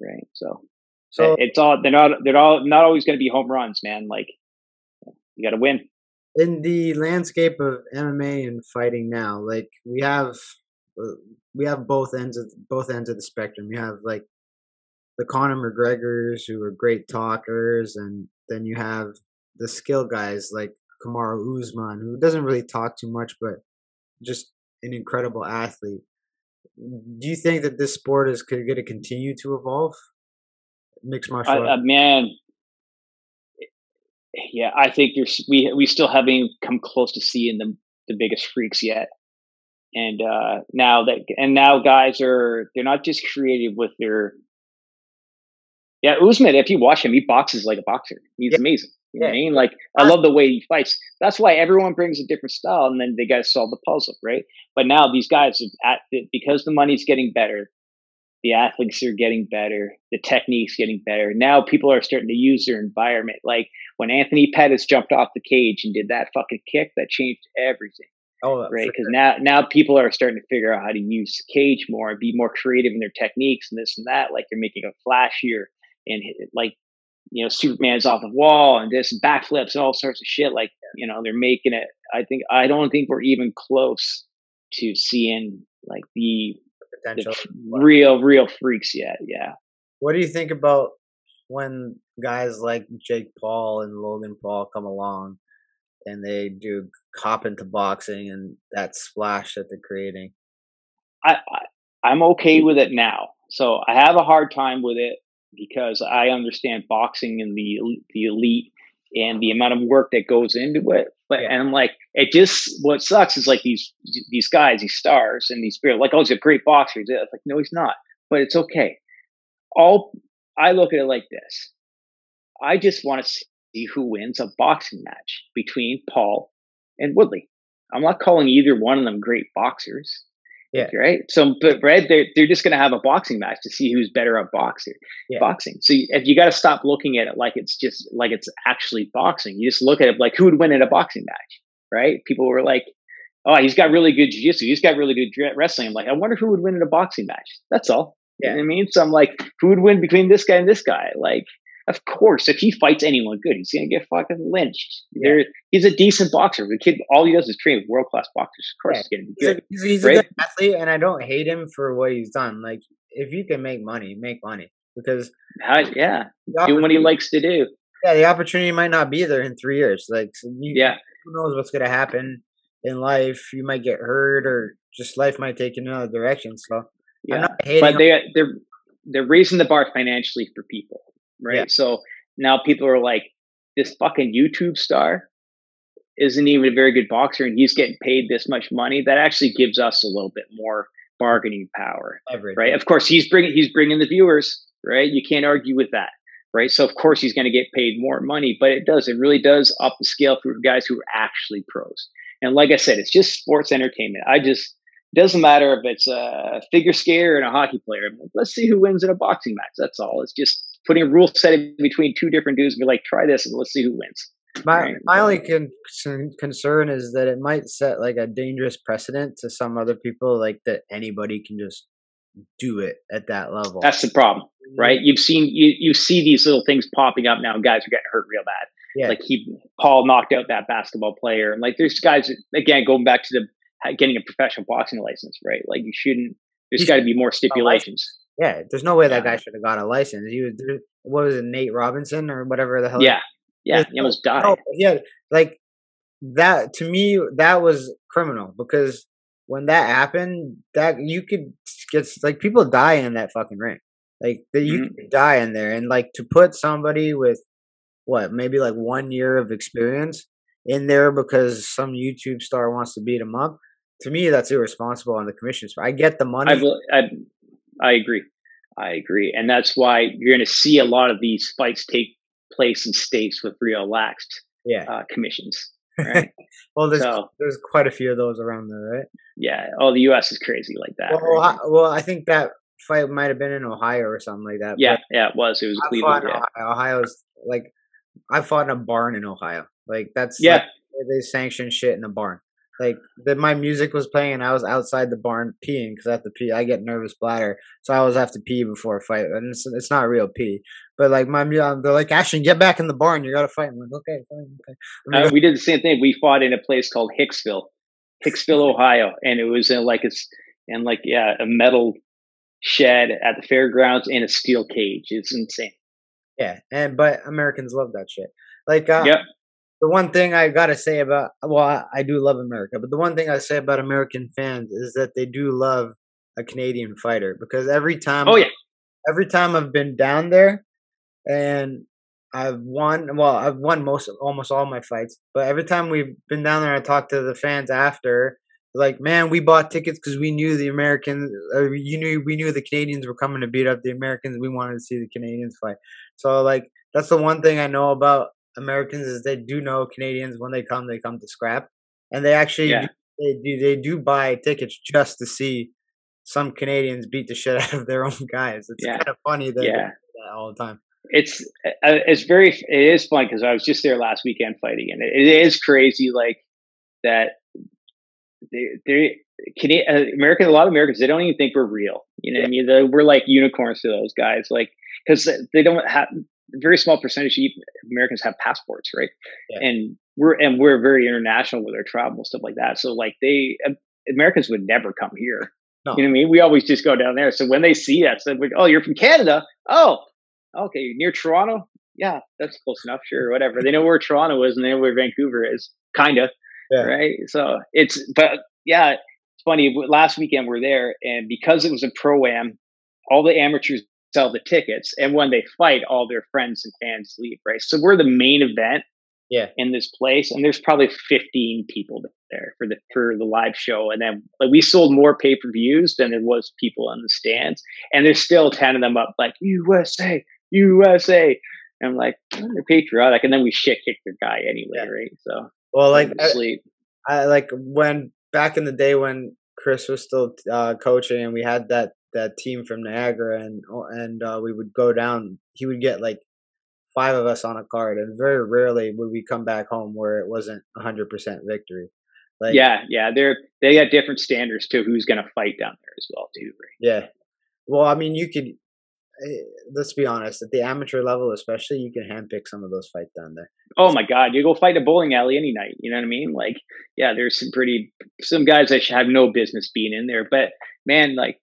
right? So, So it's all they're not they're all not always going to be home runs, man. Like you got to win. in the landscape of MMA and fighting now, like we have uh, we have both ends of both ends of the spectrum. You have like the Conor McGregors who are great talkers, and then you have the skill guys like Kamaru Usman who doesn't really talk too much, but just an incredible athlete. Do you think that this sport is going to continue to evolve? Mixed martial I, arts. uh, man, yeah, I think there's we we still haven't come close to seeing the the biggest freaks yet. And uh now that and now guys are they're not just creative with their yeah Usman. If you watch him, he boxes like a boxer. He's Yeah. amazing. You know what I mean? Like I love the way he fights. That's why everyone brings a different style, and then they got to solve the puzzle, right? But now these guys, are at because the money's getting better, the athletes are getting better, the techniques getting better. Now people are starting to use their environment. Like when Anthony Pettis jumped off the cage and did that fucking kick, that changed everything, oh, right? Because sure. now now people are starting to figure out how to use the cage more and be more creative in their techniques and this and that. Like they're making a flashier and like you know Superman's off the wall and this and backflips and all sorts of shit. Like you know they're making it. I think I don't think we're even close to seeing like the the real real freaks yet. Yeah. What do you think about when guys like Jake Paul and Logan Paul come along and they do hop into boxing and that splash that they're creating? I, I I'm okay with it now. So I have a hard time with it because I understand boxing and the the elite and the amount of work that goes into it. But Yeah. and I'm like, it just what sucks is like these these guys, these stars, and these people like, oh, he's a great boxer. He's It's like, no, he's not. But it's okay. All I look at it like this. I just want to see who wins a boxing match between Paul and Woodley. I'm not calling either one of them great boxers. Yeah. Right. So, but Red, they're they're just going to have a boxing match to see who's better at boxing. Yeah. Boxing. So, you, if you got to stop looking at it like it's just like it's actually boxing. You just look at it like who would win in a boxing match, right? People were like, "Oh, he's got really good jiu-jitsu. He's got really good wrestling." I'm like, I wonder who would win in a boxing match. That's all. You know what I mean? So I'm like, who would win between this guy and this guy? Like, of course, if he fights anyone good, he's gonna get fucking lynched. Yeah. There, he's a decent boxer. The kid, all he does is train world class boxers. Of course, Yeah. he's gonna be He's, a, good. he's, he's a right? good athlete, and I don't hate him for what he's done. Like, if you can make money, make money because How, yeah, doing what he likes to do. Yeah, the opportunity might not be there in three years. Like, so you, Yeah, who knows what's gonna happen in life? You might get hurt, or just life might take in another direction. So yeah. not hating. But they they're they're raising the bar financially for people, right? Yeah. So now people are like, this fucking YouTube star isn't even a very good boxer, and he's getting paid this much money. That actually gives us a little bit more bargaining power. leverage, right? Of course, he's bringing he's bringing the viewers, right? You can't argue with that, right? So of course he's going to get paid more money, but it does it really does up the scale for guys who are actually pros. And like I said, it's just sports entertainment. I just doesn't matter if it's a figure skater and a hockey player. Like, let's see who wins in a boxing match. That's all. It's just putting a rule set in between two different dudes and be like, try this and let's see who wins. My Right. my only con- con- concern is that it might set like a dangerous precedent to some other people, like that anybody can just do it at that level. That's the problem, mm-hmm. right? You've seen you you see these little things popping up now, guys are getting hurt real bad. Yeah. Like he Paul knocked out that basketball player, and like there's guys again going back to the getting a professional boxing license, right? Like you shouldn't. There's got to be more stipulations. Yeah, there's no way that guy should have got a license. He was what was it, Nate Robinson or whatever the hell. Yeah, yeah. He almost died. No, yeah, like that to me that was criminal because when that happened, that you could get like people die in that fucking ring, like that you Mhm. could die in there, and like to put somebody with what maybe like one year of experience in there because some YouTube star wants to beat him up. To me, that's irresponsible on the commission's part. I get the money. I, I I agree. I agree, and that's why you're going to see a lot of these fights take place in states with real laxed yeah uh, commissions. Right. well, there's So- there's quite a few of those around there, right? yeah. Oh, the U.S. is crazy like that. Well, right? Ohio, well, I think that fight might have been in Ohio or something like that. yeah, yeah. It was. It was I Cleveland. Yeah. Ohio. Ohio's like I fought in a barn in Ohio. Like that's Yeah. like, they sanction shit in a barn. Like that, my music was playing and I was outside the barn peeing because I have to pee. I get nervous bladder, so I always have to pee before a fight, and it's it's not real pee. But like my they're like Ashton, get back in the barn. You got to fight. I'm like okay, fine, okay. Uh, we did the same thing. We fought in a place called Hicksville, Hicksville, Ohio, and it was in like it's in like yeah a metal shed at the fairgrounds in a steel cage. It's insane. Yeah, and but Americans love that shit. Like, uh, Yep. The one thing I gotta say about well, I, do love America, but the one thing I say about American fans is that they do love a Canadian fighter because every time, Oh yeah. every time I've been down there, and I've won. Well, I've won most, almost all my fights, but every time we've been down there, I talk to the fans after. Like, man, we bought tickets because we knew the Americans. Uh, you knew we knew the Canadians were coming to beat up the Americans. We wanted to see the Canadians fight. So, like, that's the one thing I know about Americans is they do know Canadians when they come, they come to scrap, and they actually Yeah. do, they do they do buy tickets just to see some Canadians beat the shit out of their own guys. It's Yeah. kind of funny that Yeah. that all the time. It's uh, it's very it is fun because I was just there last weekend fighting, and it, it is crazy like that. They they Canadian uh, American a lot of Americans they don't even think we're real. You know what I mean? They, we're like unicorns to those guys, like because they don't have very small percentage of Americans have passports, right? Yeah. And we're and we're very international with our travel and stuff like that. So like they um, Americans would never come here. No. You know what I mean? We always just go down there. So when they see us, they're like, "Oh, you're from Canada? Oh, okay, near Toronto? Yeah, that's close enough. Sure, whatever. They know where Toronto is and they know where Vancouver is, kind of, Yeah. right? So it's, but yeah, it's funny. Last weekend we're there, and because it was a pro am, all the amateurs sell the tickets, and when they fight, all their friends and fans leave, right? So we're the main event Yeah. in this place, and there's probably 15 people there for the for the live show, and then like we sold more pay per views than there was people on the stands, and there's still 10 of them up like USA, USA. And I'm like, "Oh, they're patriotic, and then we shit kick the guy anyway, Yeah. right? So Well, like I. I like when back in the day when Chris was still uh, coaching and we had that that team from Niagara and and uh, we would go down. He would get like five of us on a card, and very rarely would we come back home where it wasn't hundred percent victory. Like yeah, yeah, they're they got different standards to who's going to fight down there as well, too. Right? yeah. Well, I mean, you could. eh, Let's be honest. At the amateur level, especially, you can handpick some of those fights down there. Oh my God, you go fight a bowling alley any night. You know what I mean? Like, yeah, there's some pretty some guys that should have no business being in there, but man, like.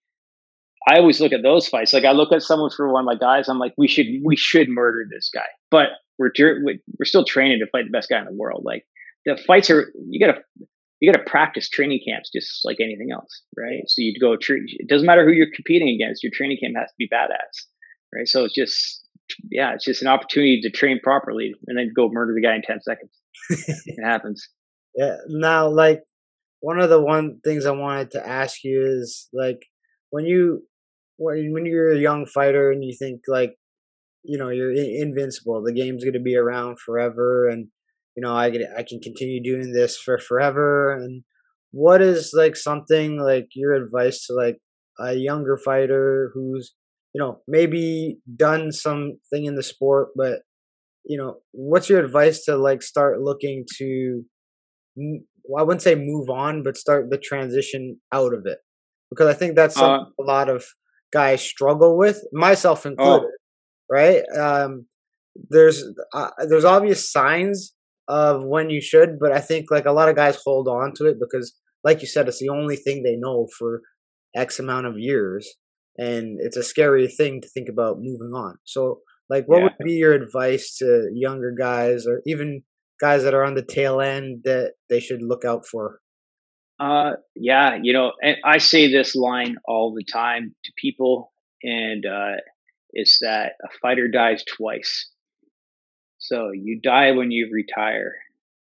I always look at those fights. Like I look at someone for one of my guys. I'm like, we should we should murder this guy, but we're we're still training to fight the best guy in the world. Like the fights are you gotta you gotta practice training camps just like anything else, right? So you go. It doesn't matter who you're competing against. Your training camp has to be badass, right? So it's just yeah, it's just an opportunity to train properly and then go murder the guy in ten seconds. it happens. Yeah. Now, like one of the one things I wanted to ask you is like when you when when you're a young fighter and you think like you know you're in- invincible, the game's going to be around forever, and you know I get I can continue doing this for forever. And what is like something like your advice to like a younger fighter who's you know maybe done something in the sport, but you know what's your advice to like start looking to well, I wouldn't say move on, but start the transition out of it because I think that's something uh a lot of guys struggle with, myself included. Right? Um, there's uh, there's obvious signs of when you should, but I think like a lot of guys hold on to it because, like you said, it's the only thing they know for X amount of years, and it's a scary thing to think about moving on. So, like, what Yeah. would be your advice to younger guys or even guys that are on the tail end that they should look out for? Uh, yeah, you know, and I say this line all the time to people, and uh, it's that a fighter dies twice. So you die when you retire,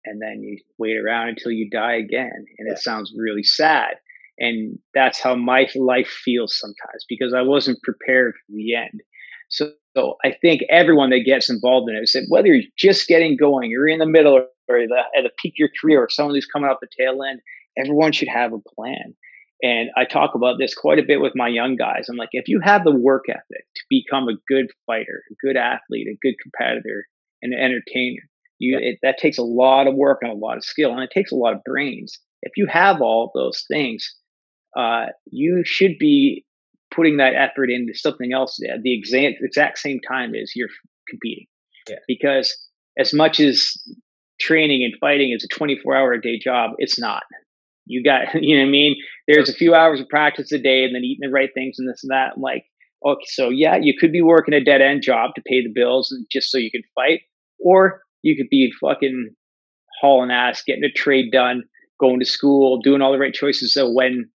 and then you wait around until you die again, and Yeah. it sounds really sad. And that's how my life feels sometimes because I wasn't prepared for the end. So, so I think everyone that gets involved in it, said whether you're just getting going, you're in the middle, or the, at the peak of your career or someone who's coming off the tail end, everyone should have a plan. And I talk about this quite a bit with my young guys. I'm like, if you have the work ethic to become a good fighter, a good athlete, a good competitor, and an entertainer, you it, that takes a lot of work and a lot of skill, and it takes a lot of brains. If you have all those things, uh, you should be putting that effort into something else at the exact exact same time as you're competing. Yeah. Because as much as training and fighting is a 24 hour a day job, it's not. You got, you know what I mean? There's a few hours of practice a day and then eating the right things and this and that. I'm like, okay, so yeah, you could be working a dead end job to pay the bills and just so you can fight, or you could be fucking hauling ass, getting a trade done, going to school, doing all the right choices. So when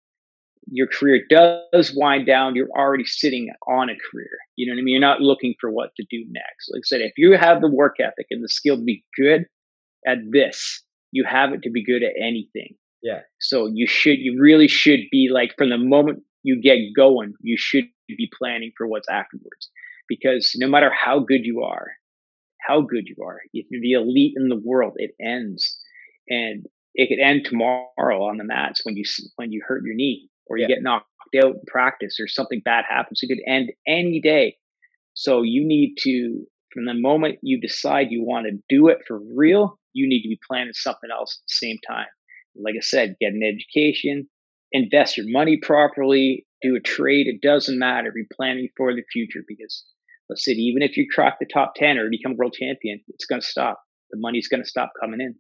your career does wind down, you're already sitting on a career. You know what I mean? You're not looking for what to do next. Like I said, if you have the work ethic and the skill to be good at this, you have it to be good at anything. Yeah. So you should, you really should be like, from the moment you get going, you should be planning for what's afterwards. Because no matter how good you are, how good you are, if you're the elite in the world, it ends. And it could end tomorrow on the mats when you when you hurt your knee or you yeah. get knocked out in practice or something bad happens. It could end any day. So you need to, from the moment you decide you want to do it for real, you need to be planning something else at the same time. Like I said, get an education, invest your money properly, do a trade. It doesn't matter. Be planning for the future because let's say even if you crack the top 10 or become world champion, it's going to stop. The money's going to stop coming in.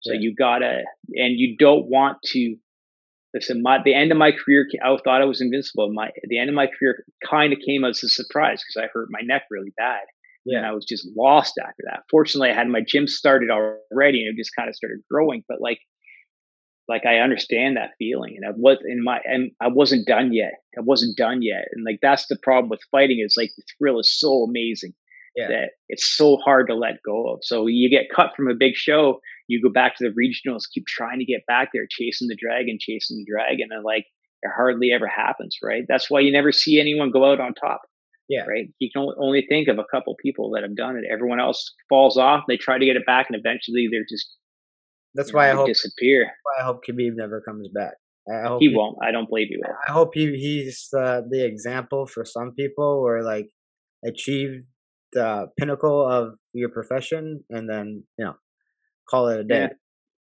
So yeah. you gotta, and you don't want to listen, my the end of my career, I thought I was invincible. My the end of my career kind of came as a surprise because I hurt my neck really bad. Yeah. And I was just lost after that. Fortunately, I had my gym started already, and it just kind of started growing. But like, like I understand that feeling, and I was in my, and I wasn't done yet. I wasn't done yet, and like that's the problem with fighting is like the thrill is so amazing yeah. that it's so hard to let go of. So you get cut from a big show, you go back to the regionals, keep trying to get back there, chasing the dragon, chasing the dragon, and like it hardly ever happens, right? That's why you never see anyone go out on top. Yeah. Right. You can only think of a couple people that have done it. Everyone else falls off. They try to get it back, and eventually they're just. That's why I hope disappear. I hope Khabib never comes back. I hope he, he won't. I don't believe he will. I hope he he's uh, the example for some people where like achieve the pinnacle of your profession and then you know call it a day.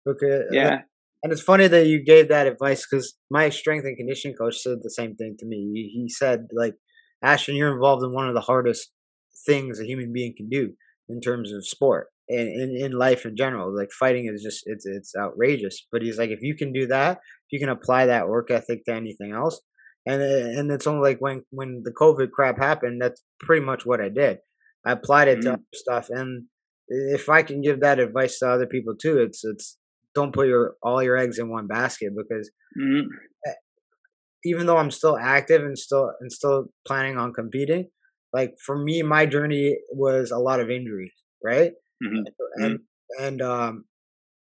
Yeah. Okay. Yeah. And it's funny that you gave that advice because my strength and conditioning coach said the same thing to me. He said, like, Ashton, you're involved in one of the hardest things a human being can do in terms of sport and in, in life in general. Like fighting is just it's it's outrageous. But he's like, if you can do that, if you can apply that work ethic to anything else, and and it's only like when when the COVID crap happened, that's pretty much what I did. I applied it mm-hmm. to stuff, and if I can give that advice to other people too, it's it's don't put your all your eggs in one basket because mm-hmm. even though I'm still active and still and still planning on competing, like for me, my journey was a lot of injuries, right? Mm-hmm. And and um,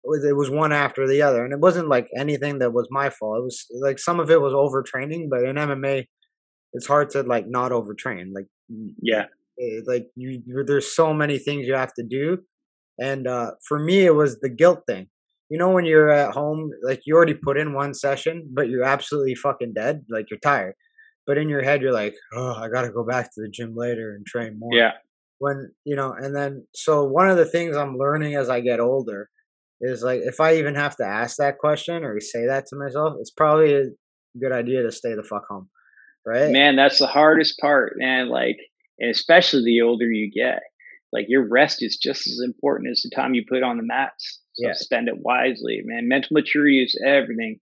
it was one after the other, and it wasn't like anything that was my fault. It was like some of it was overtraining, but in MMA, it's hard to like not overtrain. Like yeah, Eh, like you, there's so many things you have to do and uh, for me it was the guilt thing you know when you're at home like you already put in one session but you're absolutely fucking dead like you're tired but in your head you're like oh i gotta go back to the gym later and train more yeah when you know and then so one of the things i'm learning as i get older is like if i even have to ask that question or say that to myself it's probably a good idea to stay the fuck home right man that's the hardest part man like and especially the older you get like your rest is just as important as the time you put on the mats so yeah. spend it wisely man mental maturity is everything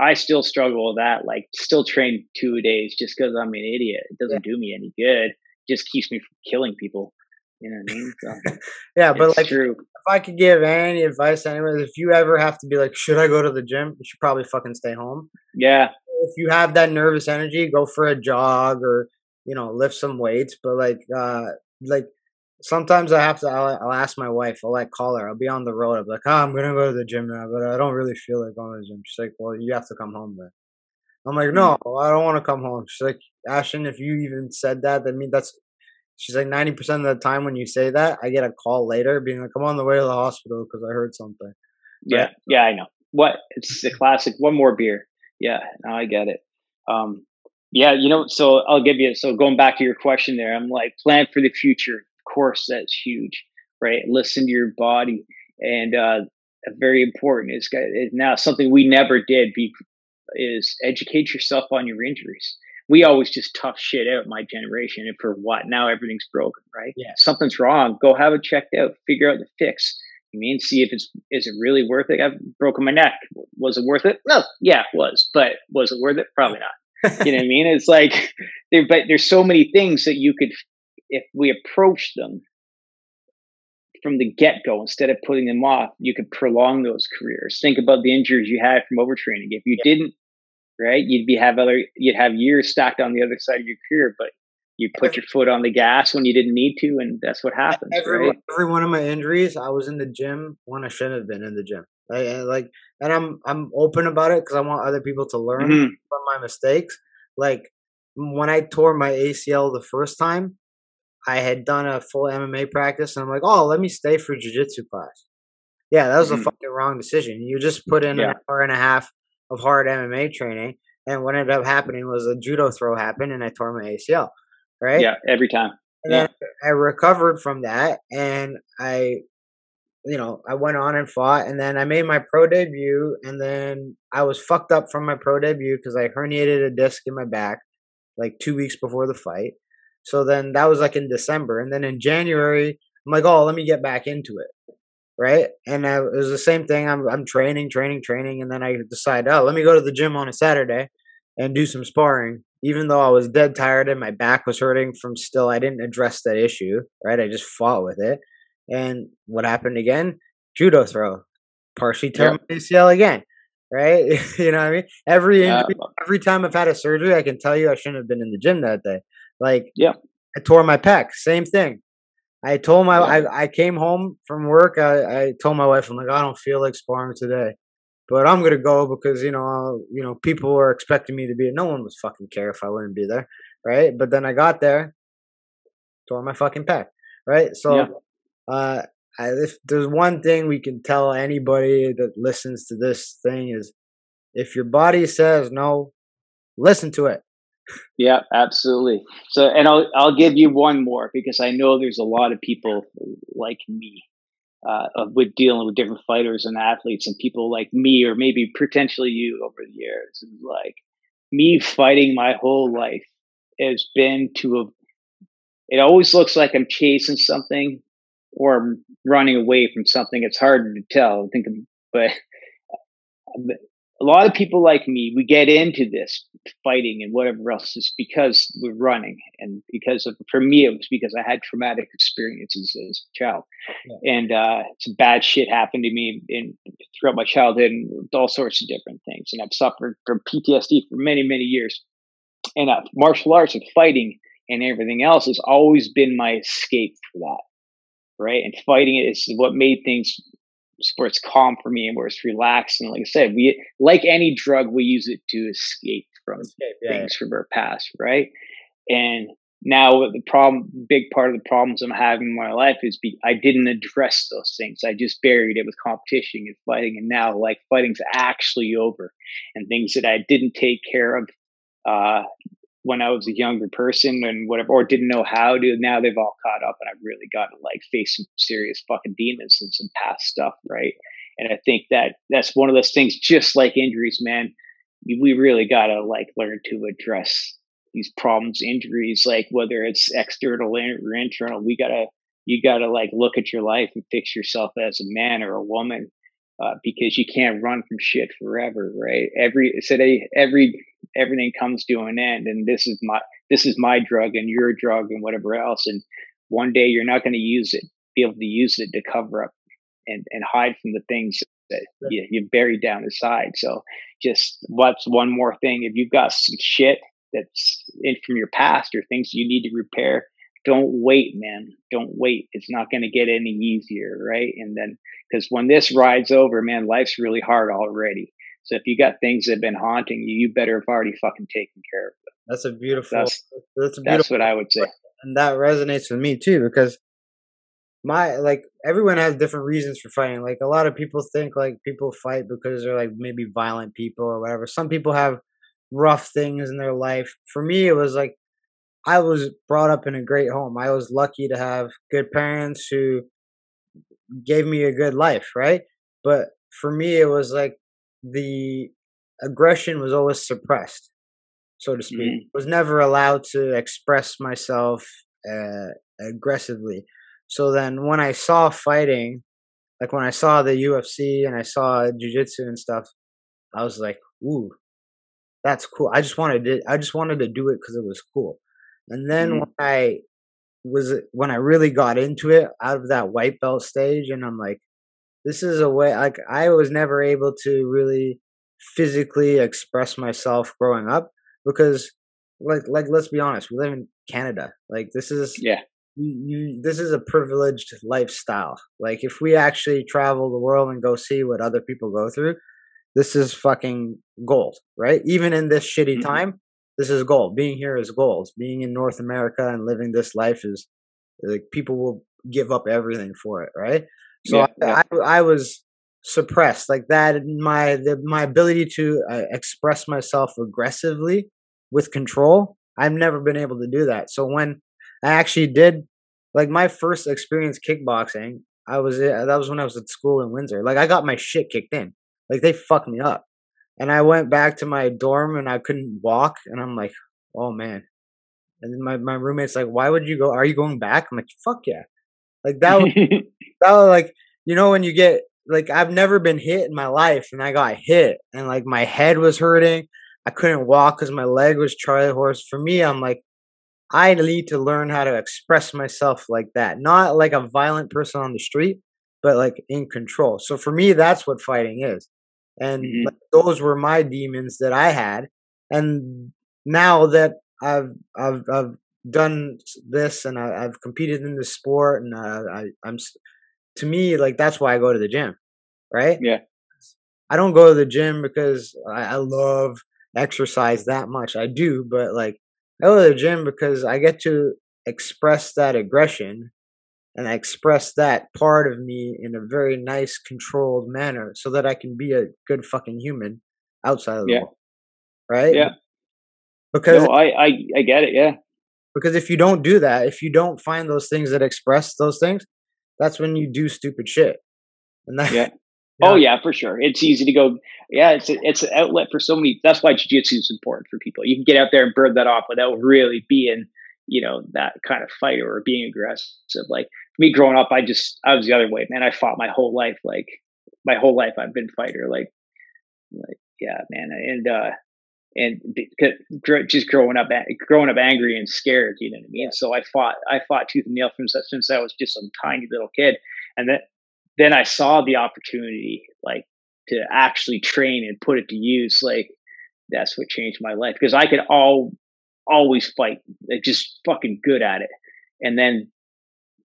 i still struggle with that like still train two days just because i'm an idiot it doesn't yeah. do me any good just keeps me from killing people you know what I mean? So, yeah, but like, true. if I could give any advice, anyways, if you ever have to be like, should I go to the gym? You should probably fucking stay home. Yeah. If you have that nervous energy, go for a jog or you know lift some weights but like uh like sometimes i have to I'll, I'll, ask my wife i'll like call her i'll be on the road i'll be like oh i'm gonna go to the gym now but i don't really feel like going to the gym she's like well you have to come home then i'm like no mm. i don't want to come home she's like ashton if you even said that that means that's She's like ninety percent of the time when you say that, I get a call later being like, "I'm on the way to the hospital because I heard something." Yeah, right? yeah, I know. What it's the classic. One more beer. Yeah, now I get it. Um, yeah, you know. So I'll give you. So going back to your question there, I'm like, plan for the future. Of course, that's huge, right? Listen to your body, and uh, very important is, is now something we never did. Be is educate yourself on your injuries we always just tough shit out my generation and for what now everything's broken right? Yeah something's wrong go have it checked out figure out the fix. You mean see if it's is it really worth it? I've broken my neck. Was it worth it? No. Yeah it was. But was it worth it? Probably not. You know what i mean? It's like there but there's so many things that you could if we approach them from the get-go instead of putting them off you could prolong those careers. Think about the injuries you had from overtraining. If you yeah. didn't right? You'd be have other you'd have years stacked on the other side of your career, but you put your foot on the gas when you didn't need to, and that's what happened. Every, right? every one of my injuries, I was in the gym when I shouldn't have been in the gym. I, like, and I'm I'm open about it because I want other people to learn mm-hmm. from my mistakes. Like when I tore my ACL the first time, I had done a full MMA practice, and I'm like, oh, let me stay for jujitsu class. Yeah, that was mm-hmm. a fucking wrong decision. You just put in yeah. an hour and a half of hard MMA training. And what ended up happening was a judo throw happened and I tore my ACL. Right? Yeah, every time. And yeah. then I recovered from that and I you know, I went on and fought and then I made my pro debut and then I was fucked up from my pro debut because I herniated a disc in my back like two weeks before the fight. So then that was like in December. And then in January, I'm like, oh, let me get back into it right? And I, it was the same thing. I'm I'm training, training, training, and then I decide, oh, let me go to the gym on a Saturday and do some sparring. Even though I was dead tired and my back was hurting from still, I didn't address that issue, right? I just fought with it. And what happened again? Judo throw, partially tore my ACL again, right? you know what I mean? Every injury, every time I've had a surgery, I can tell you I shouldn't have been in the gym that day. Like, yeah, I tore my pec, same thing. I told my I, I came home from work. I, I told my wife I'm like I don't feel like sparring today, but I'm gonna go because you know you know people were expecting me to be. No one was fucking care if I wouldn't be there, right? But then I got there, tore my fucking pec, right? So, yeah. uh, I, if there's one thing we can tell anybody that listens to this thing is, if your body says no, listen to it. Yeah, absolutely. So, and I'll I'll give you one more because I know there's a lot of people like me uh, with dealing with different fighters and athletes, and people like me, or maybe potentially you over the years. Like me fighting my whole life has been to a. It always looks like I'm chasing something or I'm running away from something. It's hard to tell. Think, of, but a lot of people like me, we get into this fighting and whatever else is because we're running. And because of, for me, it was because I had traumatic experiences as a child. Yeah. And uh, some bad shit happened to me in throughout my childhood and all sorts of different things. And I've suffered from PTSD for many, many years. And uh, martial arts and fighting and everything else has always been my escape for that. Right. And fighting it is what made things where it's calm for me and where it's relaxed. And like I said, we like any drug, we use it to escape from escape, yeah, things yeah. from our past, right? And now the problem, big part of the problems I'm having in my life is be, I didn't address those things. I just buried it with competition and fighting, and now like fighting's actually over, and things that I didn't take care of uh, when I was a younger person and whatever, or didn't know how to. Now they've all caught up, and I've really got to like face some serious fucking demons and some past stuff, right? And I think that that's one of those things. Just like injuries, man, we really got to like learn to address these problems, injuries, like whether it's external or internal. We gotta, you gotta like look at your life and fix yourself as a man or a woman uh, because you can't run from shit forever, right? Every today, every everything comes to an end, and this is my this is my drug and your drug and whatever else. And one day you're not going to use it, be able to use it to cover up and and hide from the things that you, you buried down the side. So just what's one more thing? If you've got some shit that's in from your past or things you need to repair, don't wait, man. Don't wait. It's not going to get any easier, right? And then, because when this ride's over, man, life's really hard already. So if you got things that have been haunting you, you better have already fucking taken care of them. That's a beautiful. That's, that's, a beautiful, that's what I would say. and that resonates with me too because my like everyone has different reasons for fighting. Like a lot of people think like people fight because they're like maybe violent people or whatever. Some people have rough things in their life. For me, it was like I was brought up in a great home. I was lucky to have good parents who gave me a good life, right? But for me, it was like the aggression was always suppressed, so to speak. Mm-hmm. Was never allowed to express myself uh, aggressively. So then, when I saw fighting, like when I saw the UFC and I saw jujitsu and stuff, I was like, "Ooh, that's cool." I just wanted to. I just wanted to do it because it was cool. And then mm-hmm. when I was when I really got into it out of that white belt stage, and I'm like, this is a way. Like I was never able to really physically express myself growing up because, like, like let's be honest, we live in Canada. Like this is yeah. You, you, this is a privileged lifestyle. Like if we actually travel the world and go see what other people go through, this is fucking gold, right? Even in this shitty mm-hmm. time, this is gold. Being here is gold. Being in North America and living this life is like people will give up everything for it, right? So yeah, yeah. I, I, was suppressed like that. My the, my ability to uh, express myself aggressively with control. I've never been able to do that. So when I actually did, like my first experience kickboxing, I was that was when I was at school in Windsor. Like I got my shit kicked in. Like they fucked me up. And I went back to my dorm and I couldn't walk. And I'm like, oh man. And my, my roommate's like, why would you go? Are you going back? I'm like, fuck yeah. Like that was, was like, you know, when you get, like, I've never been hit in my life and I got hit and like my head was hurting. I couldn't walk because my leg was Charlie horse. For me, I'm like, I need to learn how to express myself like that. Not like a violent person on the street, but like in control. So for me, that's what fighting is and mm-hmm. like, those were my demons that I had. And now that I've I've I've done this and I, have competed in the sport, and uh, I I'm to me like that's why I go to the gym, right? Yeah. I don't go to the gym because I, I love exercise that much. I do, but like I go to the gym because I get to express that aggression and I express that part of me in a very nice, controlled manner so that I can be a good fucking human outside of the yeah. world. Right? Yeah. Because no, I, I I get it, yeah. Because if you don't do that, if you don't find those things that express those things, that's when you do stupid shit. And that Yeah. Oh yeah, for sure. It's easy to go. Yeah, it's a, it's an outlet for so many. That's why jujitsu is important for people. You can get out there and burn that off without really being, you know, that kind of fighter or being aggressive. Like me growing up, I just I was the other way, man. I fought my whole life, like my whole life. I've been fighter, like, like yeah, man. And uh, and just growing up, growing up angry and scared, you know what I mean. So I fought, I fought tooth and nail from since I was just a tiny little kid, and then then I saw the opportunity, like to actually train and put it to use. Like that's what changed my life because I could all always fight, like just fucking good at it. And then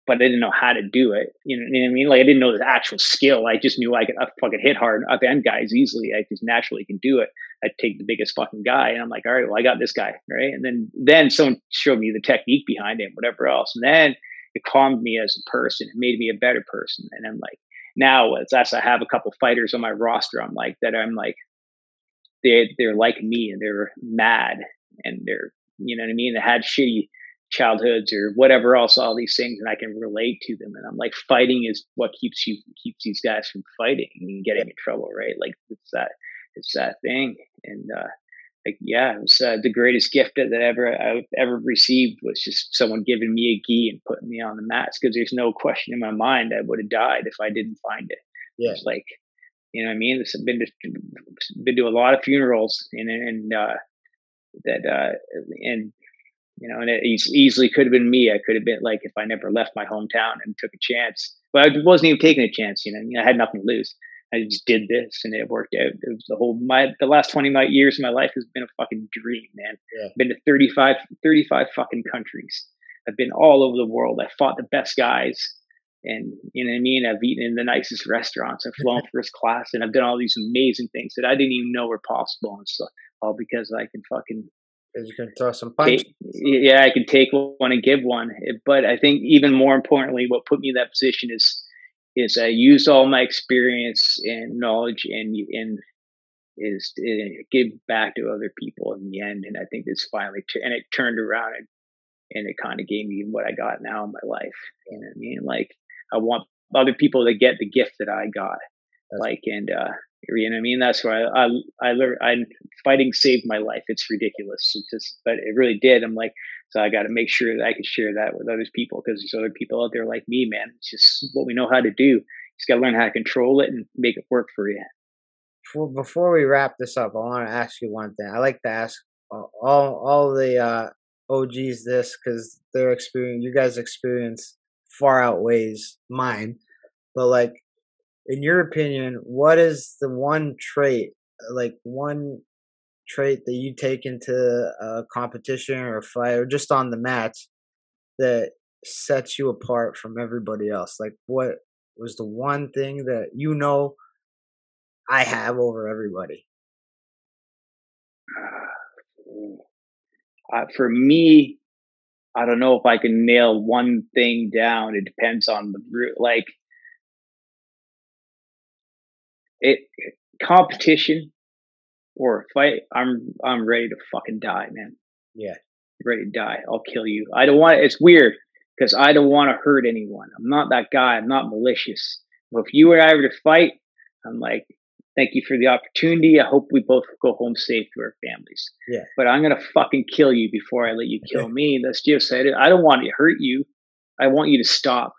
but I didn't know how to do it. You know, what I mean? Like I didn't know the actual skill. I just knew I could I fucking hit hard up end guys easily. I just naturally can do it. I'd take the biggest fucking guy, and I'm like, all right, well, I got this guy, right? And then then someone showed me the technique behind it, whatever else, and then it calmed me as a person. It made me a better person, and I'm like, now as I have a couple fighters on my roster, I'm like that. I'm like, they they're like me, and they're mad, and they're you know what I mean. They had shitty childhoods or whatever else, all these things, and I can relate to them. And I'm like, fighting is what keeps you keeps these guys from fighting and getting in trouble, right? Like it's that it's that thing. And uh, like, yeah, it was uh, the greatest gift that ever I've ever received was just someone giving me a gi and putting me on the mats because there's no question in my mind I would have died if I didn't find it. Yeah. It's like, you know what I mean? I've been to, been to a lot of funerals and, and, uh, that, uh, and you know, and it easily could have been me. I could have been like if I never left my hometown and took a chance. But I wasn't even taking a chance. You know, you know I had nothing to lose. I just did this, and it worked out. It was the whole my the last twenty my years of my life has been a fucking dream, man. Yeah. I've been to 35, 35 fucking countries. I've been all over the world. I fought the best guys, and you know what I mean. I've eaten in the nicest restaurants. I've flown first class, and I've done all these amazing things that I didn't even know were possible. And stuff. all because I can fucking Because you can throw some punch. Yeah, I can take one and give one. But I think even more importantly, what put me in that position is is I used all my experience and knowledge and and is give back to other people in the end. And I think this finally and it turned around and and it kind of gave me what I got now in my life. You know what I mean? Like I want other people to get the gift that I got. Like and uh you know what I mean? That's why I, I, I learned, I, fighting saved my life. It's ridiculous. It just, but it really did. I'm like, so I got to make sure that I can share that with other people because there's other people out there like me, man. It's just what we know how to do. You just got to learn how to control it and make it work for you. Before, before we wrap this up, I want to ask you one thing. I like to ask all, all the, uh, OGs this because their experience, you guys' experience far outweighs mine. But like, in your opinion, what is the one trait, like one trait that you take into a competition or a fight or just on the match that sets you apart from everybody else? Like, what was the one thing that you know I have over everybody? Uh, for me, I don't know if I can nail one thing down. It depends on the like it competition or a fight, I'm I'm ready to fucking die, man. Yeah, ready to die. I'll kill you. I don't want. It's weird because I don't want to hurt anyone. I'm not that guy. I'm not malicious. But if you and I were to fight, I'm like, thank you for the opportunity. I hope we both go home safe to our families. Yeah. But I'm gonna fucking kill you before I let you kill me. That's just it. I don't want to hurt you. I want you to stop.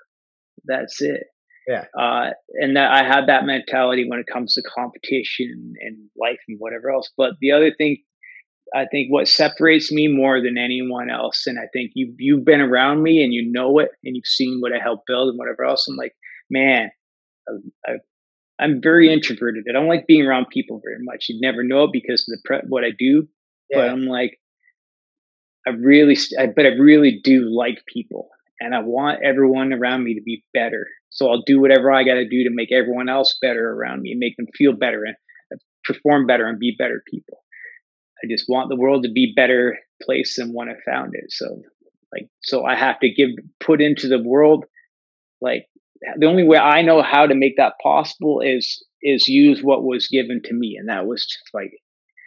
That's it. Yeah. Uh, and that I have that mentality when it comes to competition and life and whatever else. But the other thing, I think what separates me more than anyone else, and I think you you've been around me and you know it, and you've seen what I helped build and whatever else. I'm like, man, I, I, am very introverted. I don't like being around people very much. You'd never know it because of the pre- what I do. Yeah. But I'm like, I really, I, but I really do like people, and I want everyone around me to be better so I'll do whatever I got to do to make everyone else better around me make them feel better and uh, perform better and be better people. I just want the world to be better place than when I found it. So like so I have to give put into the world like the only way I know how to make that possible is is use what was given to me and that was fighting.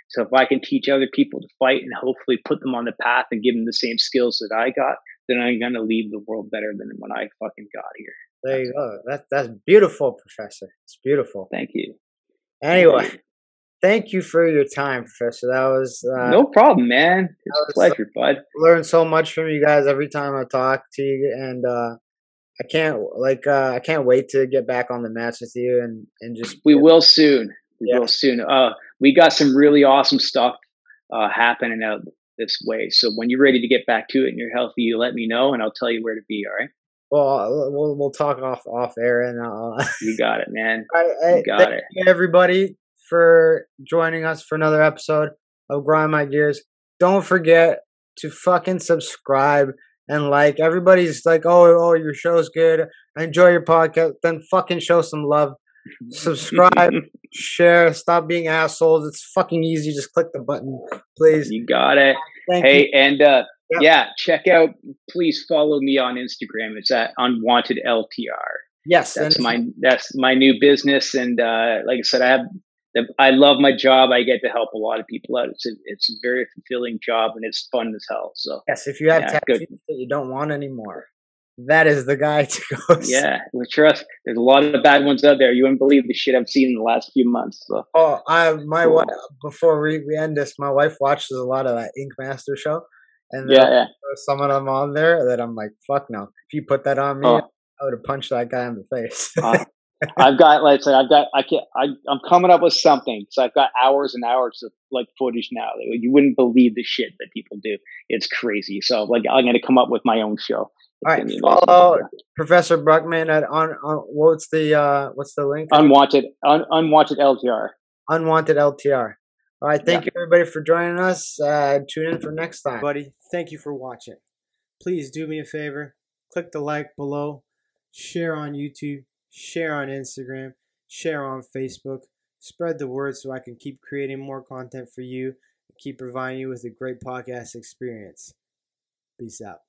So if I can teach other people to fight and hopefully put them on the path and give them the same skills that I got, then I'm gonna leave the world better than when I fucking got here. There you go. That's that's beautiful, Professor. It's beautiful. Thank you. Anyway, thank you for your time, Professor. That was uh, no problem, man. It's a pleasure, bud. Learn so much from you guys every time I talk to you, and uh, I can't like uh, I can't wait to get back on the match with you and and just. We will soon. We yeah. will soon. Uh, we got some really awesome stuff uh, happening out this way. So when you're ready to get back to it and you're healthy, you let me know, and I'll tell you where to be. All right. Well, we'll we'll talk off off air and uh, you got it, man. I, I, you got it. everybody for joining us for another episode of Grind My Gears. Don't forget to fucking subscribe and like. Everybody's like, "Oh, oh, your show's good. I enjoy your podcast." Then fucking show some love. Subscribe, share. Stop being assholes. It's fucking easy. Just click the button, please. You got it. Thank hey, you. and uh, Yep. Yeah, check out. Please follow me on Instagram. It's at Unwanted LTR. Yes, that's my that's my new business, and uh, like I said, I have. I love my job. I get to help a lot of people out. It's a, it's a very fulfilling job, and it's fun as hell. So yes, if you have yeah, tattoos good. that you don't want anymore, that is the guy to go. Yeah, with trust. There's a lot of bad ones out there. You wouldn't believe the shit I've seen in the last few months. So. Oh, I my cool. wife. Before we, we end this, my wife watches a lot of that Ink Master show, and yeah, yeah. some of them on there that I'm like, fuck no. If you put that on me, oh. I would have punched that guy in the face. uh, I've got like I said, I've got I can't I I'm coming up with something. So I've got hours and hours of like footage now. Like, you wouldn't believe the shit that people do. It's crazy. So like I'm gonna come up with my own show. All right, follow Professor Bruckman at on, on what's the uh what's the link? Unwanted un, unwanted LTR. Unwanted LTR. All right. Thank yeah. you, everybody, for joining us. Uh, tune in for next time. Buddy, thank you for watching. Please do me a favor click the like below, share on YouTube, share on Instagram, share on Facebook, spread the word so I can keep creating more content for you, and keep providing you with a great podcast experience. Peace out.